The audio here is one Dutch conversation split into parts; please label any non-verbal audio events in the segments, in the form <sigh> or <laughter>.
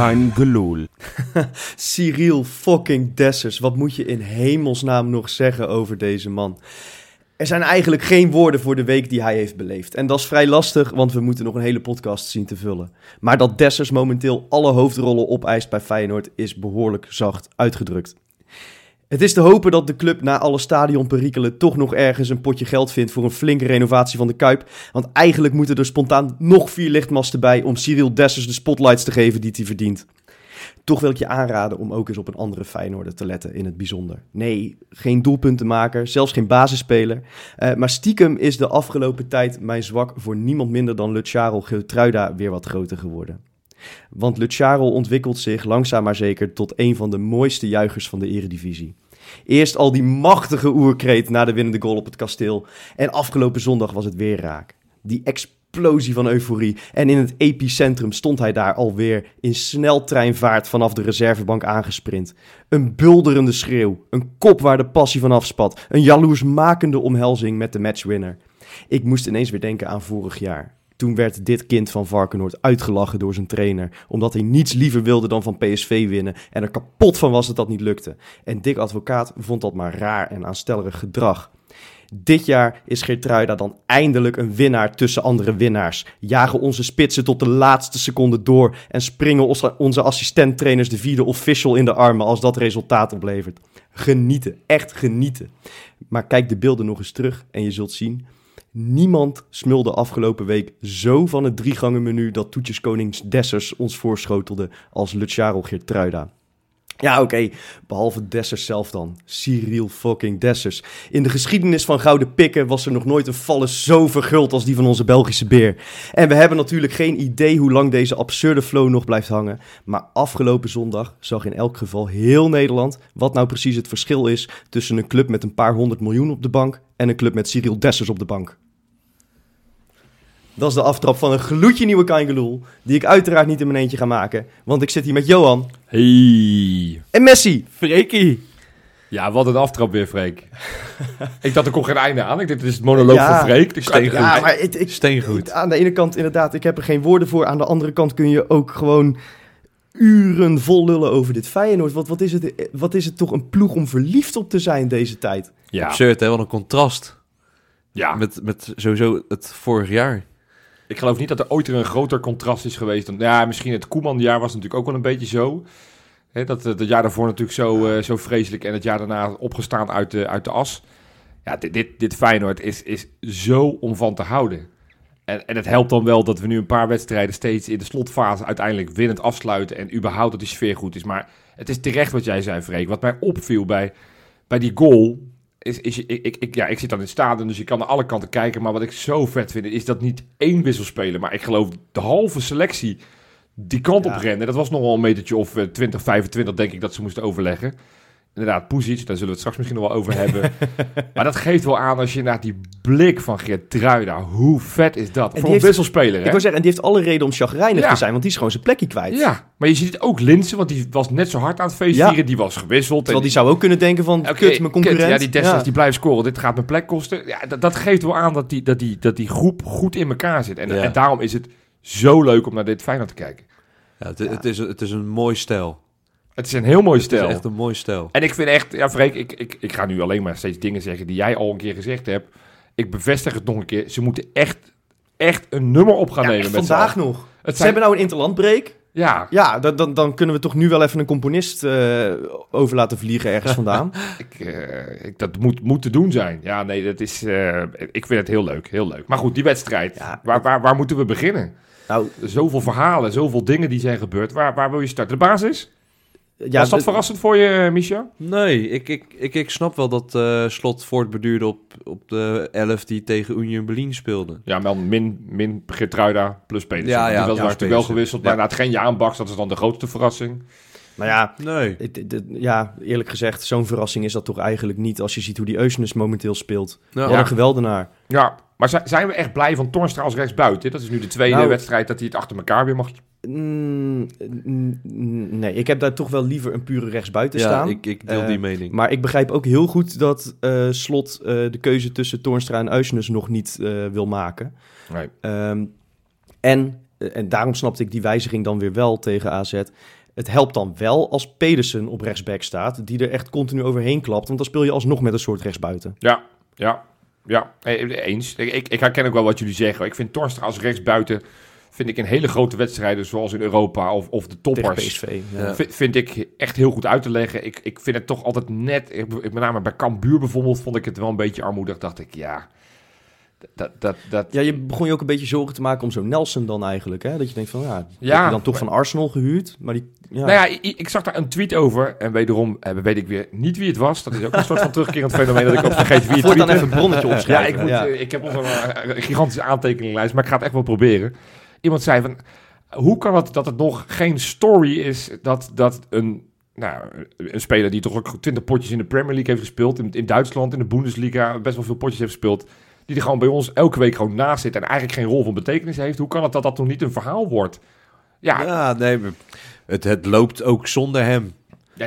Kein gelul. <laughs> Cyril fucking Dessers, wat moet je in hemelsnaam nog zeggen over deze man? Er zijn eigenlijk geen woorden voor de week die hij heeft beleefd. En dat is vrij lastig, want we moeten nog een hele podcast zien te vullen. Maar dat Dessers momenteel alle hoofdrollen opeist bij Feyenoord is behoorlijk zacht uitgedrukt. Het is te hopen dat de club na alle stadionperikelen toch nog ergens een potje geld vindt voor een flinke renovatie van de Kuip. Want eigenlijk moeten er spontaan nog vier lichtmasten bij om Cyril Dessers de spotlights te geven die hij verdient. Toch wil ik je aanraden om ook eens op een andere Feyenoorder te letten in het bijzonder. Nee, geen doelpuntenmaker, zelfs geen basisspeler. Uh, maar stiekem is de afgelopen tijd mijn zwak voor niemand minder dan Luciano Geertruida weer wat groter geworden. Want Luciano ontwikkelt zich langzaam maar zeker tot een van de mooiste juichers van de eredivisie. Eerst al die machtige oerkreet na de winnende goal op het kasteel. En afgelopen zondag was het weer raak. Die explosie van euforie. En in het epicentrum stond hij daar alweer in sneltreinvaart vanaf de reservebank aangesprint. Een bulderende schreeuw. Een kop waar de passie van afspat. Een jaloersmakende omhelzing met de matchwinner. Ik moest ineens weer denken aan vorig jaar. Toen werd dit kind van Varkenoord uitgelachen door zijn trainer. Omdat hij niets liever wilde dan van PSV winnen. En er kapot van was dat dat niet lukte. En Dick Advocaat vond dat maar raar en aanstellerig gedrag. Dit jaar is Geertruida dan eindelijk een winnaar tussen andere winnaars. Jagen onze spitsen tot de laatste seconde door en springen onze assistenttrainers de vierde official in de armen als dat resultaat oplevert. Genieten, echt genieten. Maar kijk de beelden nog eens terug en je zult zien Niemand smulde afgelopen week zo van het driegangen menu dat Toetjeskonings Dessers ons voorschotelde als Luciano Geertruida. Ja, oké, behalve Dessers zelf dan. Cyril fucking Dessers. In de geschiedenis van Gouden Pikken was er nog nooit een vallen zo verguld als die van onze Belgische beer. En we hebben natuurlijk geen idee hoe lang deze absurde flow nog blijft hangen. Maar afgelopen zondag zag in elk geval heel Nederland wat nou precies het verschil is tussen een club met een paar honderd miljoen op de bank en een club met Cyril Dessers op de bank. Dat is de aftrap van een gloedje nieuwe Kangeloel, die ik uiteraard niet in mijn eentje ga maken, want ik zit hier met Johan. Hey. En Messi. Freekie. Ja, wat een aftrap weer, Freek. <laughs> ik dacht, er komt geen einde aan. Ik dacht, dit is het monoloog ja, van Freek. Steengoed. Ja, maar het, ik, Steengoed. Aan de ene kant inderdaad, ik heb er geen woorden voor. Aan de andere kant kun je ook gewoon uren vol lullen over dit Feyenoord. Wat, wat, is het, wat is het toch een ploeg om verliefd op te zijn deze tijd? Ja. Absurd, hè? Wat een contrast. Ja. Met, met sowieso het vorig jaar. Ik geloof niet dat er ooit een groter contrast is geweest. Dan, ja, misschien het Koeman-jaar was natuurlijk ook wel een beetje zo. Hè, dat het jaar daarvoor natuurlijk zo, uh, zo vreselijk en het jaar daarna opgestaan uit de, uit de as. Ja, dit, dit, dit Feyenoord is, is zo om van te houden. En, en het helpt dan wel dat we nu een paar wedstrijden steeds in de slotfase uiteindelijk winnend afsluiten. En überhaupt dat die sfeer goed is. Maar het is terecht wat jij zei, Freek. Wat mij opviel bij, bij die goal is, is, ik, ik, ja, ik zit dan in het stadion, dus je kan naar alle kanten kijken. Maar wat ik zo vet vind, is dat niet één wisselspeler, maar ik geloof de halve selectie die kant op rennen. Dat was nog wel een metertje of 20, eh, 25, denk ik, dat ze moesten overleggen. Inderdaad, Puzic, daar zullen we het straks misschien nog wel over hebben. <laughs> maar dat geeft wel aan als je naar die blik van Geertruida, hoe vet is dat? En Voor een wisselspeler, hè? Ik wil zeggen, en die heeft alle reden om chagrijnig te zijn, want die is gewoon zijn plekje kwijt. Ja, maar je ziet het ook Linsen, want die was net zo hard aan het feestvieren, ja. die was gewisseld. Terwijl en die zou ook kunnen denken van, okay, kut, mijn concurrent. ja, die Dessers die blijft scoren, dit gaat mijn plek kosten. Ja, dat, dat geeft wel aan dat die, dat, die, dat die groep goed in elkaar zit. En, en daarom is het zo leuk om naar dit Feyenoord te kijken. Ja, het, het, is, het is een mooi stijl. Het is een heel mooi stijl. Het is echt een mooi stijl. En ik vind echt, ja Freek, ik, ik, ik ga nu alleen maar steeds dingen zeggen die jij al een keer gezegd hebt. Ik bevestig het nog een keer. Ze moeten echt, echt een nummer op gaan nemen. Met vandaag nog. Het Ze hebben nou een interlandbreak. Ja. Ja, dan, dan, dan kunnen we toch nu wel even een componist uh, over laten vliegen ergens vandaan. <laughs> ik, uh, ik, dat moet, moet te doen zijn. Ja, nee, dat is... Uh, ik vind het heel leuk, heel leuk. Maar goed, die wedstrijd. Ja, waar, waar, waar moeten we beginnen? Nou, zoveel verhalen, zoveel dingen die zijn gebeurd. Waar, waar wil je starten? De basis? Ja, Was dat verrassend voor je, eh, Micha? Nee, ik, ik, ik, ik snap wel dat uh, Slot voortbeduurde op, op de 11 die tegen Union Berlin speelde. Ja, maar min, min Gertruida plus Pedersen. Ja, ja, die was ja, wel gewisseld, maar na het geen Jaan Baks, dat is dan de grootste verrassing. Nou ja, nee. ja, eerlijk gezegd, zo'n verrassing is dat toch eigenlijk niet... als je ziet hoe die Eusnes momenteel speelt. Ja. Wat een geweldenaar. Ja, maar zijn we echt blij van Tornstra als rechtsbuiten? Dat is nu de tweede nou, wedstrijd dat hij het achter elkaar weer mag Mm, nee, ik heb daar toch wel liever een pure rechtsbuiten ja, staan. ik, ik deel die eh, mening. Maar ik begrijp ook heel goed dat uh, Slot uh, de keuze tussen Toornstra en Uisnes nog niet wil maken. Nee. Um, en eh, en daarom snapte ik die wijziging dan weer wel tegen AZ. Het helpt dan wel als Pedersen op rechtsback staat, die er echt continu overheen klapt. Want dan speel je alsnog met een soort rechtsbuiten. Ja, ja, ja, eh, eens. Ik, ik, ik herken ook wel wat jullie zeggen. Ik vind Torstra als rechtsbuiten, vind ik in hele grote wedstrijden, zoals in Europa of, of de toppers, PSV. Ja. Vind, vind ik echt heel goed uit te leggen. Ik, ik vind het toch altijd net, ik, ik- met name bij Cambuur bijvoorbeeld, vond ik het wel een beetje armoedig. Dacht ik, ja, dat, dat, dat, Ja, je begon je ook een beetje zorgen te maken om zo'n Nelson dan eigenlijk. Hè? Dat je denkt van, ja, ja Ja, heb je dan toch maar- van Arsenal gehuurd. Maar die, ja, Nou ja, ik, ik zag daar een tweet over. En wederom eh, weet ik weer niet wie het was. Dat is ook een soort van terugkerend fenomeen dat ik ook vergeet wie het Voortaan tweette. even een bronnetje Ja, opschrijven. ik, moet, eh, ik heb nog een, eh, een gigantische aantekeninglijst, maar ik ga het echt wel proberen. Iemand zei van, hoe kan het dat het nog geen story is dat, dat een, nou, een speler die toch ook 20 potjes in de Premier League heeft gespeeld, in, Duitsland, in de Bundesliga, best wel veel potjes heeft gespeeld, die er gewoon bij ons elke week gewoon naast zit en eigenlijk geen rol van betekenis heeft. Hoe kan het dat dat nog niet een verhaal wordt? Ja, Ja, nee, het, het loopt ook zonder hem.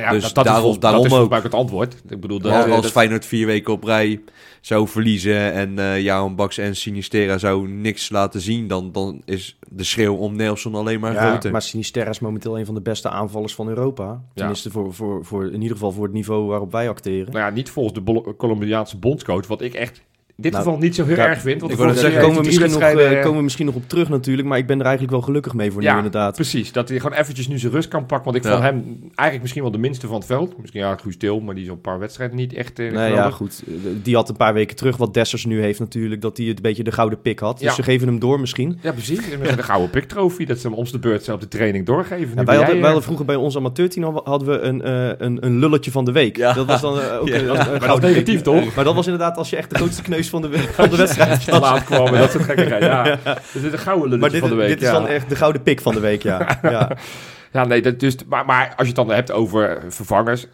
Ja, ja, dus dat, dat daarom- is volgens, daarom dat is volgens ook. mij ook het antwoord. Ik bedoel, dat, als Feyenoord vier weken op rij zou verliezen en eh Jaron Baks en Sinistera zou niks laten zien, dan, dan is de schreeuw om Nelson alleen maar Ja, groter. maar Sinisterra is momenteel een van de beste aanvallers van Europa. Tenminste, voor, voor, voor, in ieder geval voor het niveau waarop wij acteren. Nou ja, niet volgens de Bol- Colombiaanse bondscoach, wat ik echt in dit Nou, geval niet zo heel ja, erg vind. Want ik vorige zeggen, komen we, misschien nog, eh, komen we misschien nog op terug natuurlijk. Maar ik ben er eigenlijk wel gelukkig mee voor nu Ja, inderdaad. Precies, dat hij gewoon eventjes nu zijn rust kan pakken. Want ik Ja. vond hem eigenlijk misschien wel de minste van het veld. Misschien ja, Guus Til, maar die is op een paar wedstrijden niet echt eh, Nee, ja, goed. Die had een paar weken terug wat Dessers nu heeft natuurlijk. Dat hij het een beetje de gouden pik had. Dus Ja. ze geven hem door misschien. Ja, precies. <laughs> De gouden piktrofie, dat ze hem om de beurt zelf de training doorgeven. Nu wij, jij, hadden, wij eh, hadden vroeger bij ons amateurteam hadden we een, eh, een, een lulletje van de week. Ja. Dat was dan ook <laughs> Ja. een, een Maar dat is gouden negatief, pik. toch? Maar dat was inderdaad als je echt de grootste kneus <laughs> van de, <laughs> van de wedstrijd te laat kwam en dat soort gekkigheid. Ja. Dus dit is een gouden lulletje Maar dit, van de week. dit is ja. dan echt de gouden pik van de week, ja. <laughs> ja. Ja, nee, dat dus, maar, maar als je het dan hebt over vervangers.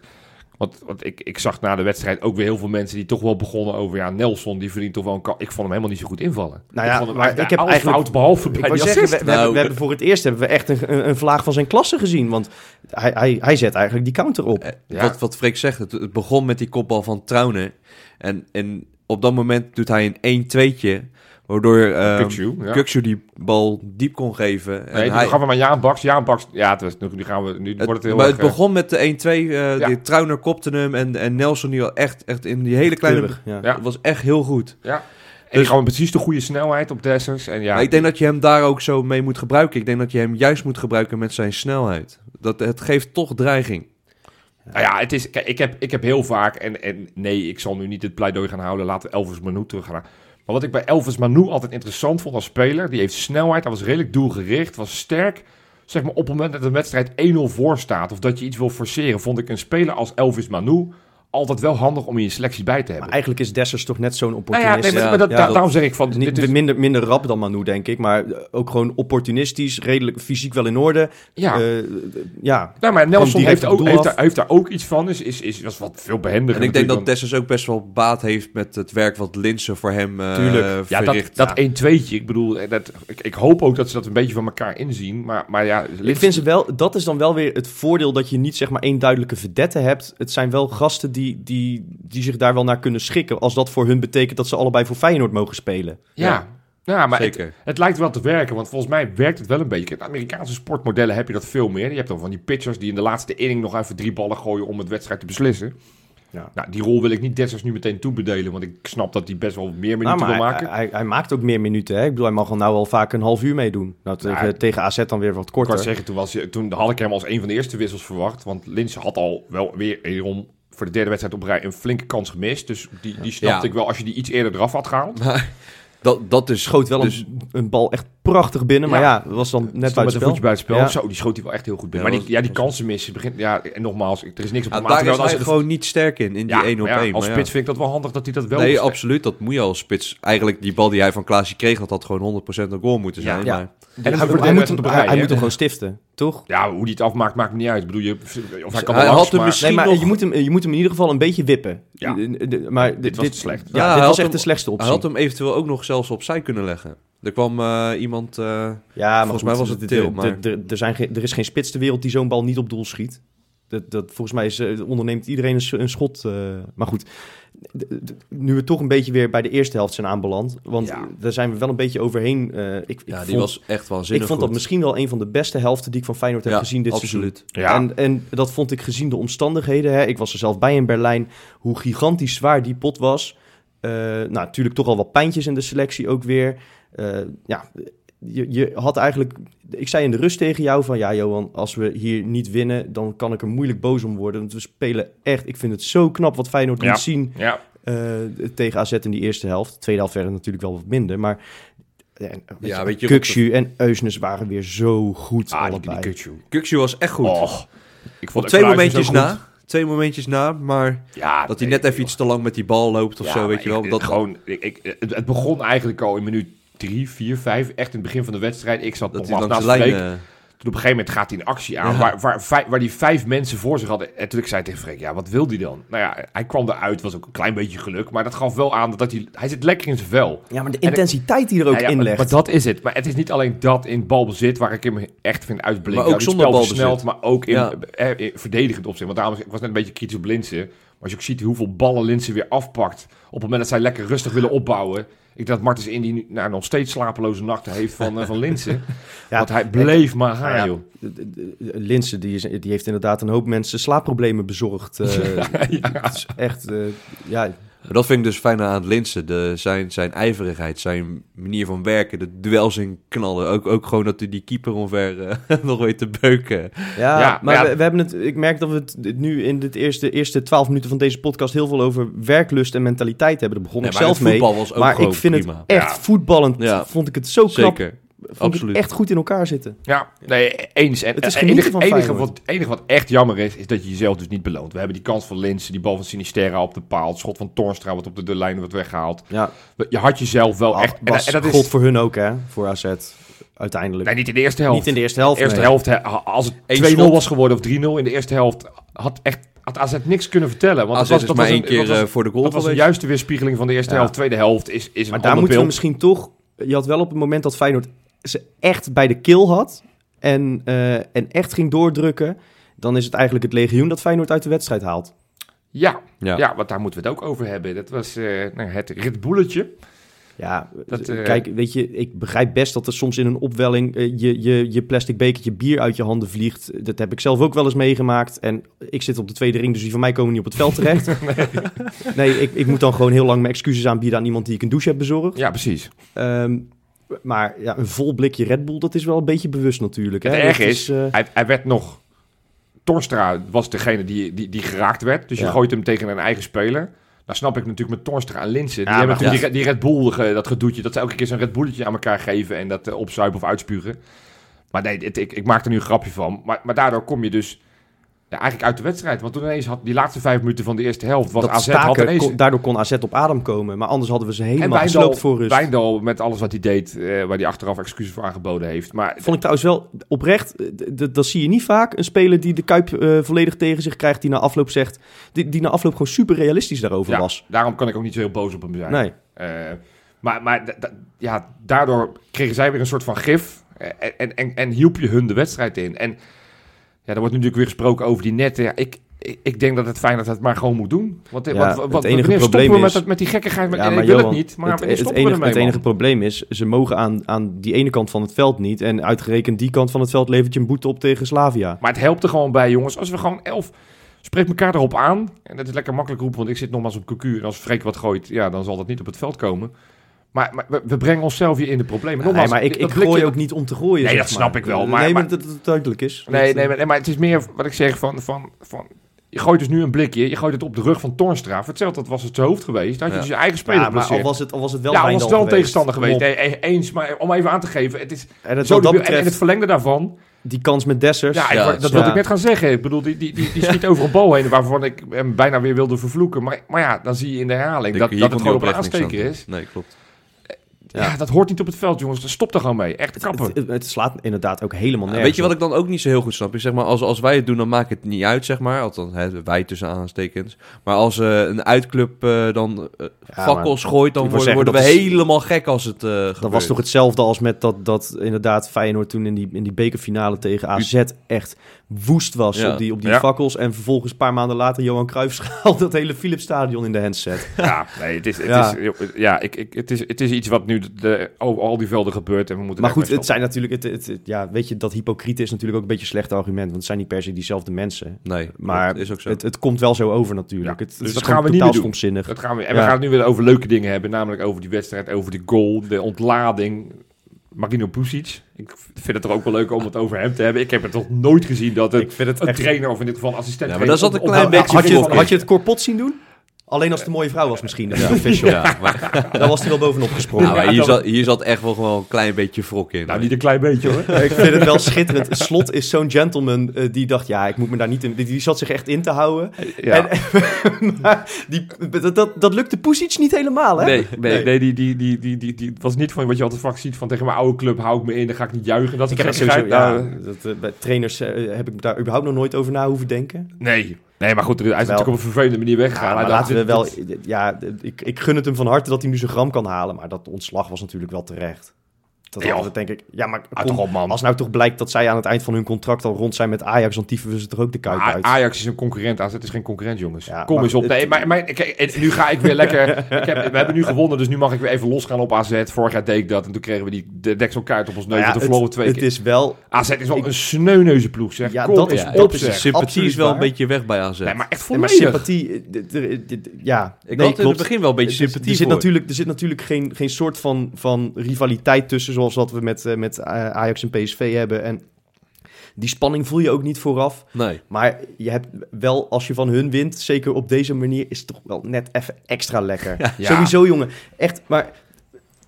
Want, want ik, ik zag na de wedstrijd ook weer heel veel mensen die toch wel begonnen over... Ja, Nelson, die verdient toch wel een... Ik vond hem helemaal niet zo goed invallen. Nou ja, ik vond maar ik heb alles eigenlijk- fout, behalve Ik bij wou die zeggen, we, hebben, Nou, we hebben voor het eerst hebben we echt een, een, vlaag van zijn klasse gezien. Want hij, hij, hij zet eigenlijk die counter op. Eh, Ja. Wat, wat Freek zegt, het, het begon met die kopbal van Trauner. En, en op dat moment doet hij een 1-2'tje, waardoor uh, ja. Kukçu die bal diep kon geven. En Nee, die hij, gaf hem aan Jaan Baks. Jaan Baks, ja, het was, nu, gaan we, nu het, wordt het heel maar erg... het begon met de 1-2, eh Ja. die Trauner kopte hem en, en Nelson die al echt, echt in die hele kleine... Keurig, ja. Ja. Het was echt heel goed. eh, ja. En Dus- gewoon precies de goede snelheid op Dessers. En ja, ik denk dat je hem daar ook zo mee moet gebruiken. Ik denk dat je hem juist moet gebruiken met zijn snelheid. Dat, het geeft toch dreiging. Nou ja, het is, kijk, ik, heb, ik heb heel vaak, en, en nee, ik zal nu niet het pleidooi gaan houden, laten we Elvis Manu teruggaan. Maar wat ik bij Elvis Manu altijd interessant vond als speler, die heeft snelheid, hij was redelijk doelgericht, was sterk. Zeg maar op het moment dat de wedstrijd 1-0 voor staat, of dat je iets wil forceren, vond ik een speler als Elvis Manu altijd wel handig om in je selectie bij te Maar hebben. eigenlijk is Dessers toch net zo'n Nou ja, opportunist. nee, maar, Ja, maar dat, ja, da- daarom zeg ik van, Dus dit niet is, minder, minder rap dan Manu, denk ik. Maar eh, ook gewoon opportunistisch, redelijk fysiek wel in orde. ja. Eh, ja, nou, maar Nelson heeft, ook, heeft, daar, heeft daar ook iets van, is, is, is, was wat veel behendiger. En ik denk dat natuurlijk Dessers ook best wel baat heeft met het werk wat Linsen voor hem eh Tuurlijk. Ja, dat, dat 1-2'tje, ik bedoel, dat, ik, ik hoop ook dat ze dat een beetje van elkaar inzien. Maar, maar ja, ik vind ze wel, dat is dan wel weer het voordeel dat je niet zeg maar één duidelijke vedette hebt. Het zijn wel gasten die, die, die zich daar wel naar kunnen schikken. Als dat voor hun betekent dat ze allebei voor Feyenoord mogen spelen. Ja, ja maar het, Zeker. het lijkt wel te werken, want volgens mij werkt het wel een beetje. In Amerikaanse sportmodellen heb je dat veel meer. Je hebt dan van die pitchers die in de laatste inning nog even drie ballen gooien om het wedstrijd te beslissen. Ja. Nou, die rol wil ik niet Dessers nu meteen toebedelen, want ik snap dat hij best wel meer minuten Nou, wil maken. hij, hij maakt ook meer minuten. Hè? Ik bedoel, hij mag al nou al vaak een half uur meedoen. Nou, tegen, Ja. tegen AZ dan weer wat ik kan korter. zeggen, toen, was, toen had ik hem als een van de eerste wissels verwacht. Want Lins had al wel weer wederom voor de derde wedstrijd op rij een flinke kans gemist. Dus die, die snapte Ja. ik wel als je die iets eerder eraf had gehaald. Maar dat, dat is Schoot wel dus, een, een bal echt prachtig binnen. Maar Ja. was dan net buiten een voetje het spel. Ja. Zo, die schoot hij wel echt heel goed binnen. Ja, maar die, ja, die kansen missen. Begint, ja, en nogmaals, er is niks op Ja, de maat. daar is hij gewoon niet sterk in, in die ja, 1 op maar ja, 1. als spits ja. vind ik dat wel handig dat hij dat wel Nee, absoluut. Dat moet je als spits. Eigenlijk die bal die hij van Klaasje kreeg, dat had gewoon 100% een goal moeten zijn. ja. Maar, En hij, hij, hij, moet, hij moet, hij, hij moet hem gewoon stiften, toch? Ja, hoe hij het afmaakt, maakt me niet uit. Ik bedoel, je, of hij kan Hij wel had langs, hem maar- misschien- Nee, maar nog- je moet, hem, je moet hem in ieder geval een beetje wippen. Ja. De- Maar Dit was te slecht. Ja, hij dit was echt de slechtste hij optie. had hem eventueel ook nog zelfs opzij kunnen leggen. Er kwam eh, iemand... eh, Ja, maar Volgens goed, mij was het d- Til, d- maar- Er, zijn geen- er is geen spits ter wereld die zo'n bal niet op doel schiet. Dat, dat, volgens mij is, eh, onderneemt iedereen een, een schot. eh, maar goed, d- d- nu we toch een beetje weer bij de eerste helft zijn aanbeland. Want Ja. daar zijn we wel een beetje overheen. eh, ik, ik Ja, die vond, was echt waanzinnig ik vond dat misschien wel een van de beste helften die ik van Feyenoord heb Ja, gezien dit absoluut. Ja. En, en dat vond ik gezien de omstandigheden. Hè. Ik was er zelf bij in Berlijn. Hoe gigantisch zwaar die pot was. Eh, nou, natuurlijk toch al wat pijntjes in de selectie ook weer. Eh, ja, je, je had eigenlijk... Ik zei in de rust tegen jou van... Ja, Johan, als we hier niet winnen... dan kan ik er moeilijk boos om worden. Want we spelen echt... Ik vind het zo knap wat Feyenoord Ja. liet zien... Ja, eh, tegen AZ in die eerste helft. De tweede helft werd het natuurlijk wel wat minder. Maar... Ja, Ja, weet je, Kukshu en Eusnes waren weer zo goed ah, allebei. die. Kukshu was echt goed. Och, ik Op vond twee Kluivert momentjes na. Twee momentjes na, maar Ja, dat hij net even joh. iets te lang met die bal loopt of Ja, zo, weet je wel. ik- Dat, gewoon, ik, ik, het, het begon eigenlijk al in minuut 3, 4, 5. Echt in het begin van de wedstrijd. Ik zat dat nog hij langs de lijn... eh, Toen op een gegeven moment gaat hij een actie aan Ja. waar, waar, waar die vijf mensen voor zich hadden. En toen ik zei tegen Freek, ja, wat wil die dan? Nou ja, hij kwam eruit, was ook een klein beetje geluk. Maar dat gaf wel aan dat hij, hij zit lekker in zijn vel. Ja, maar de ik- intensiteit die er ook Ja, ja, in legt. maar dat is het. Maar het is niet alleen dat in balbezit waar ik hem echt vind uitblinken. Maar ook Nou, zonder balbezit. versneld, maar ook in, eh, in verdedigend opzicht. Want daarom, ik was net een beetje kritisch op Linsen. Maar als je ook ziet hoeveel ballen Linsen weer afpakt. Op het moment dat zij lekker rustig willen opbouwen. Ik denk dat Martens Indy nu nou, nog steeds slapeloze nachten heeft van, eh, van Linsen. <laughs> Ja, Want hij bleef maar gaan, Nou ja, joh. de- de- de- Linse, die, is, die heeft inderdaad een hoop mensen slaapproblemen bezorgd. eh, <laughs> Het is echt, eh, ja, Dat vind ik dus fijn aan het Linsen. De, zijn, zijn ijverigheid, zijn manier van werken, de duels in knallen. Ook, ook gewoon dat hij die keeper omver eh, <laughs> nog weet te beuken. ja, Ja, maar ja. We, we hebben het, ik merk dat we het nu in de eerste, eerste twaalf minuten van deze podcast heel veel over werklust en mentaliteit hebben. Daar begon Nee, ik maar zelf mee. voetbal was ook Maar ik vind prima. het echt Ja. voetballend, Ja. vond ik het zo knap. Zeker. Vond absoluut. ik echt goed in elkaar zitten. Ja, nee, eens. En Het is genieten enige, van enige, wat, enige wat echt jammer is, is dat je jezelf dus niet beloont. We hebben die kans van Linsen, die bal van Sinisterra op de paal, het schot van Toornstra wat op de, de lijn wordt weggehaald. Ja, Je had jezelf wel Ah, echt... En, was en dat is, God voor hun ook, hè, voor AZ, uiteindelijk. Nee, niet in de eerste helft. Niet in de eerste helft, De eerste nee. helft, als het Eén 2-0 schot. was geworden of 3-0 in de eerste helft, had echt had AZ niks kunnen vertellen. Want AZ dat was, is dat maar één een, keer was, eh, voor de goal dat was een geweest. juiste weerspiegeling van de eerste Ja. helft. Tweede helft is, is een Maar daar moeten we beeld. misschien toch... Je had wel op het moment dat Feyenoord ze echt bij de kill had... en, eh, en echt ging doordrukken... dan is het eigenlijk het legioen dat Feyenoord uit de wedstrijd haalt. Ja, Ja. ja. want daar moeten we het ook over hebben. Dat was eh, nou, het ritboeletje. Ja, Dat, eh, kijk, weet je, ik begrijp best dat er soms in een opwelling... je, je, je plastic bekertje bier uit je handen vliegt. Dat heb ik zelf ook wel eens meegemaakt. En ik zit op de tweede ring, dus die van mij komen niet op het veld terecht. <laughs> nee, ik, ik moet dan gewoon heel lang mijn excuses aanbieden aan iemand die ik een douche heb bezorgd. Ja, precies. Ehm, maar ja, een vol blikje Red Bull, dat is wel een beetje bewust natuurlijk. Het hè? erg is, eh, hij, hij werd nog... Torstra was degene die, die, die geraakt werd. Dus je Ja. gooit hem tegen een eigen speler. Nou snap ik natuurlijk met Torstra en Linsen. Die Ja, hebben die, die Red Bull, ge- dat gedoetje. Dat ze elke keer zo'n Red Bulletje aan elkaar geven. En dat eh, opzuipen of uitspugen. Maar nee, het- ik, ik maak er nu een grapje van. Maar, maar daardoor kom je dus ja, eigenlijk uit de wedstrijd. Want toen ineens had die laatste vijf minuten van de eerste helft... was dat AZ had staken, ineens... kon- daardoor kon AZ op adem komen. Maar anders hadden we ze en helemaal gesloopt voor rust. Wijndal met alles wat hij deed... eh, waar hij achteraf excuses voor aangeboden heeft. Maar Vond ik trouwens wel oprecht, dat zie je niet vaak. Een speler die de Kuip eh, volledig tegen zich krijgt, die na afloop zegt... Die, die na afloop gewoon super realistisch daarover ja, was. daarom kan ik ook niet zo heel boos op hem zijn. Nee. Eh, maar maar ja, daardoor kregen zij weer een soort van gif. eh, En, en, en hielp je hun de wedstrijd in. En er wordt natuurlijk weer gesproken over die netten. Ja, ik, ik, ik denk dat het fijn dat het maar gewoon moet doen. Want, Ja, wat, het wat, enige probleem stoppen we met, is- dat- met die gekkigheid? Met, Ja, ik maar wil Johan, het niet, maar het, het stoppen enige, we ermee, het enige man? probleem is, ze mogen aan, aan die ene kant van het veld niet. En uitgerekend die kant van het veld levert je een boete op tegen Slavia. Maar het helpt er gewoon bij, jongens. Als we gewoon elf... Spreek elkaar erop aan. En dat is lekker makkelijk roepen, want ik zit nogmaals op cucu. En als Freek wat gooit, ja, dan zal dat niet op het veld komen. Maar, maar we, we brengen onszelf hier in de problemen. Nee, maar ik, ik gooi ook niet om te gooien. Nee, zeg dat snap ik wel, maar- nee, maar, maar- dat het duidelijk is. Nee, nee, eh, maar, nee, maar het is meer wat ik zeg van, van, van... Je gooit dus nu een blikje, je gooit het op de rug van Toornstra. Voor hetzelfde, dat was het zijn hoofd geweest. Dan had je Ja. dus je eigen speler ja, maar al was het, al was het wel ja, al was het wel geweest. tegenstander geweest. Nee, eh, eens, maar om even aan te geven. Het is En dat, zo dat debiel. en in het betreft, verlengde daarvan... die kans met Dessers. Ja, dat ja. wilde ik net gaan zeggen. Ik bedoel, die, die, die, die schiet over een bal heen... waarvan ik hem bijna weer wilde vervloeken. Maar, maar ja, dan zie je in de herhaling... dat, dat het gewoon op een aansteker aan is. Nee, klopt. Ja. dat hoort niet op het veld, jongens. Stop er gewoon mee. Echt kappen. Het, het, het slaat inderdaad ook helemaal Ja, nergens weet je wat ik dan ook niet zo heel goed snap? Is zeg maar, als, als wij het doen, dan maakt het niet uit, zeg maar. Althans, hè, wij tussen aanstekens. Maar als eh, een uitclub eh, dan Ja, fakkels gooit, dan worden, zeggen, worden we is- helemaal gek als het eh gebeurt. Dat was toch hetzelfde als met dat, dat inderdaad Feyenoord toen in die, in die bekerfinale tegen AZ echt woest was Ja. op die, op die Ja. fakkels. En vervolgens een paar maanden later Johan Cruijff schaalt dat hele Philipsstadion in de handset. <laughs> Ja, nee, het is, het Ja. is, ja, ik, ik, het is, het is iets wat nu de, al die velden gebeurt en we moeten Maar goed, het zijn natuurlijk, het, het, het- ja, weet je, dat hypocriete is natuurlijk ook een beetje een slecht argument. Want het zijn niet per se diezelfde mensen. Nee, Maar is ook zo. Het, het komt wel zo over natuurlijk. Ja, het, dus is dat gaan we niet totaal meer doen. stomzinnig. Dat gaan we, en Ja. we gaan het nu weer over leuke dingen hebben, namelijk over die wedstrijd, over die goal, de ontlading. Marino Pusic. Ik vind het er ook wel leuk om het over hem te hebben. Ik heb het nog nooit gezien dat een, Ik vind het een echt... trainer of in dit geval een assistent Ja, maar daar zat een klein beetje had, je had je het korpot zien doen? Alleen als het een mooie vrouw was misschien. Ja. Official. ja, maar, <laughs> Daar was hij wel bovenop gesprongen. nou, hier, zat, hier zat echt wel gewoon een klein beetje wrok in. Nou, niet een klein beetje hoor. <laughs> Ik vind het wel schitterend. Slot is zo'n gentleman eh, die dacht, ja, ik moet me daar niet in... Die, die zat zich echt in te houden. Ja. En, <laughs> maar die, dat, dat, dat lukte Pusic niet helemaal, hè? Nee, nee, nee die, die, die, die, die, was niet van wat je altijd vaak ziet van tegen mijn oude club hou ik me in, dan ga ik niet juichen. Dat is Ik heb een er sowieso, ja, Nou, dat, eh, bij trainers eh, heb ik daar überhaupt nog nooit over na hoeven denken. nee. Nee, maar goed, hij is natuurlijk op een vervelende manier weggegaan. Ja, maar laten we wel, ja, ik, ik gun het hem van harte dat hij nu zijn gram kan halen, maar dat ontslag was natuurlijk wel terecht. Dat Ja. denk ik, ja, maar Ah, kom, op, man. als nou toch blijkt dat zij aan het eind van hun contract al rond zijn met Ajax, dan tieven we ze toch ook de kuip A- uit. Ajax is een concurrent, AZ is geen concurrent, jongens. Ja, Kom maar eens op. het- Nee, maar, maar kijk, en nu ga ik weer lekker... <laughs> ik heb, we hebben nu gewonnen, dus nu mag ik weer even losgaan op AZ. Vorig jaar deed ik dat en toen kregen we die de dekselkaart op ons neus. Nou ja, en toen verloren we twee het keer. is wel, AZ is wel ik- een sneuneuze ploeg, zeg. Ja, Kom dat is- op, dat is sympathie absoluut is wel waar. een beetje weg bij AZ. Nee, maar echt nee, maar volledig. sympathie, eh, ja. ik Nee, had in het begin wel een beetje sympathie er zit voor. natuurlijk, er zit natuurlijk geen, geen soort van, van rivaliteit tussen, zoals wat we met, eh, met eh, Ajax en PSV hebben. En die spanning voel je ook niet vooraf. Nee. Maar je hebt wel, als je van hun wint, zeker op deze manier, is het toch wel net even extra lekker. <laughs> Ja. Sowieso, jongen. Echt, maar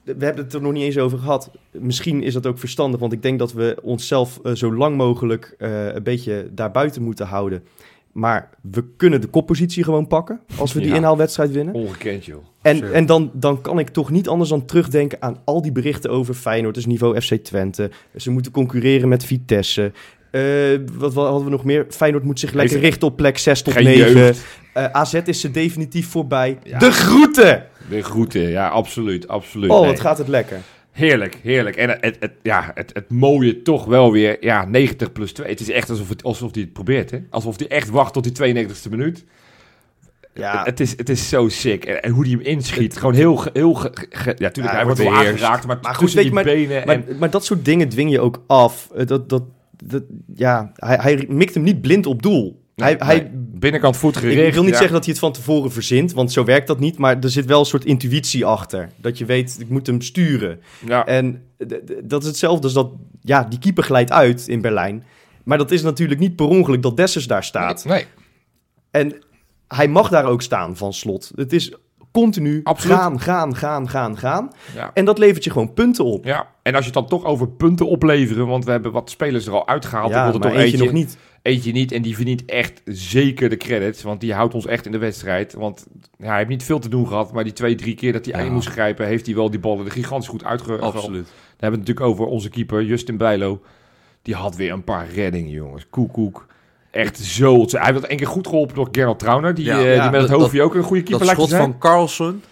we hebben het er nog niet eens over gehad. Misschien is dat ook verstandig, want ik denk dat we onszelf eh, zo lang mogelijk een beetje daarbuiten moeten houden. Maar we kunnen de koppositie gewoon pakken als we die Ja. inhaalwedstrijd winnen. Ongekend, joh. En, en dan, dan kan ik toch niet anders dan terugdenken aan al die berichten over Feyenoord. Dus niveau FC Twente. Ze moeten concurreren met Vitesse. Eh, wat, wat hadden we nog meer? Feyenoord moet zich lekker richten op plek 6 tot Geen 9. jeugd. Eh, AZ is ze definitief voorbij. Ja. De groeten! De groeten, ja, absoluut, absoluut. Oh, Nee. wat gaat het lekker. Heerlijk, heerlijk. En het, het, ja, het, het mooie toch wel weer, ja, 90 plus 2. Het is echt alsof, het, alsof hij het probeert, hè. Alsof hij echt wacht tot die 92e minuut. Ja, Het, is, het is zo sick. En, hoe hij hem inschiet. Gewoon heel, ge- heel ge- ge- ja, tuurlijk, Ja, hij wordt wel aangeraakt, maar, Maar goed, weet die benen maar, en... maar dat soort dingen dwing je ook af. Eh, Dat, dat, dat, ja, hij, hij mikt hem niet blind op doel. hij, Nee, hij, binnenkant voet Ik, gericht. ik wil niet ja. zeggen dat hij het van tevoren verzint, want zo werkt dat niet. Maar er zit wel een soort intuïtie achter. Dat je weet, ik moet hem sturen. Ja, En dat is hetzelfde als dat, ja, die keeper glijdt uit in Berlijn. Maar dat is natuurlijk niet per ongeluk dat Dessers daar staat. Nee, En hij mag daar ook staan van slot. Het is continu Absoluut. gaan, gaan, gaan, gaan, gaan. ja. En dat levert je gewoon punten op. ja. En als je het dan toch over punten opleveren, want we hebben wat spelers er al uitgehaald. Ja, er maar toch eentje nog niet. eentje niet. En die verdient echt zeker de credits, want die houdt ons echt in de wedstrijd. Want ja, hij heeft niet veel te doen gehad, maar die twee, drie keer dat hij Ja. moest grijpen, heeft hij wel die ballen er gigantisch goed uitgehaald. Absoluut. Dan hebben we het natuurlijk over onze keeper, Justin Bijlo. Die had weer een paar reddingen, jongens. Koekoek. Echt zo. Hij werd één keer goed geholpen door Gerald Trauner. Die, Ja, eh, ja, die met het dat- hoofdje ook een goede keeper Dat lijkt te schot zijn. van Carlson.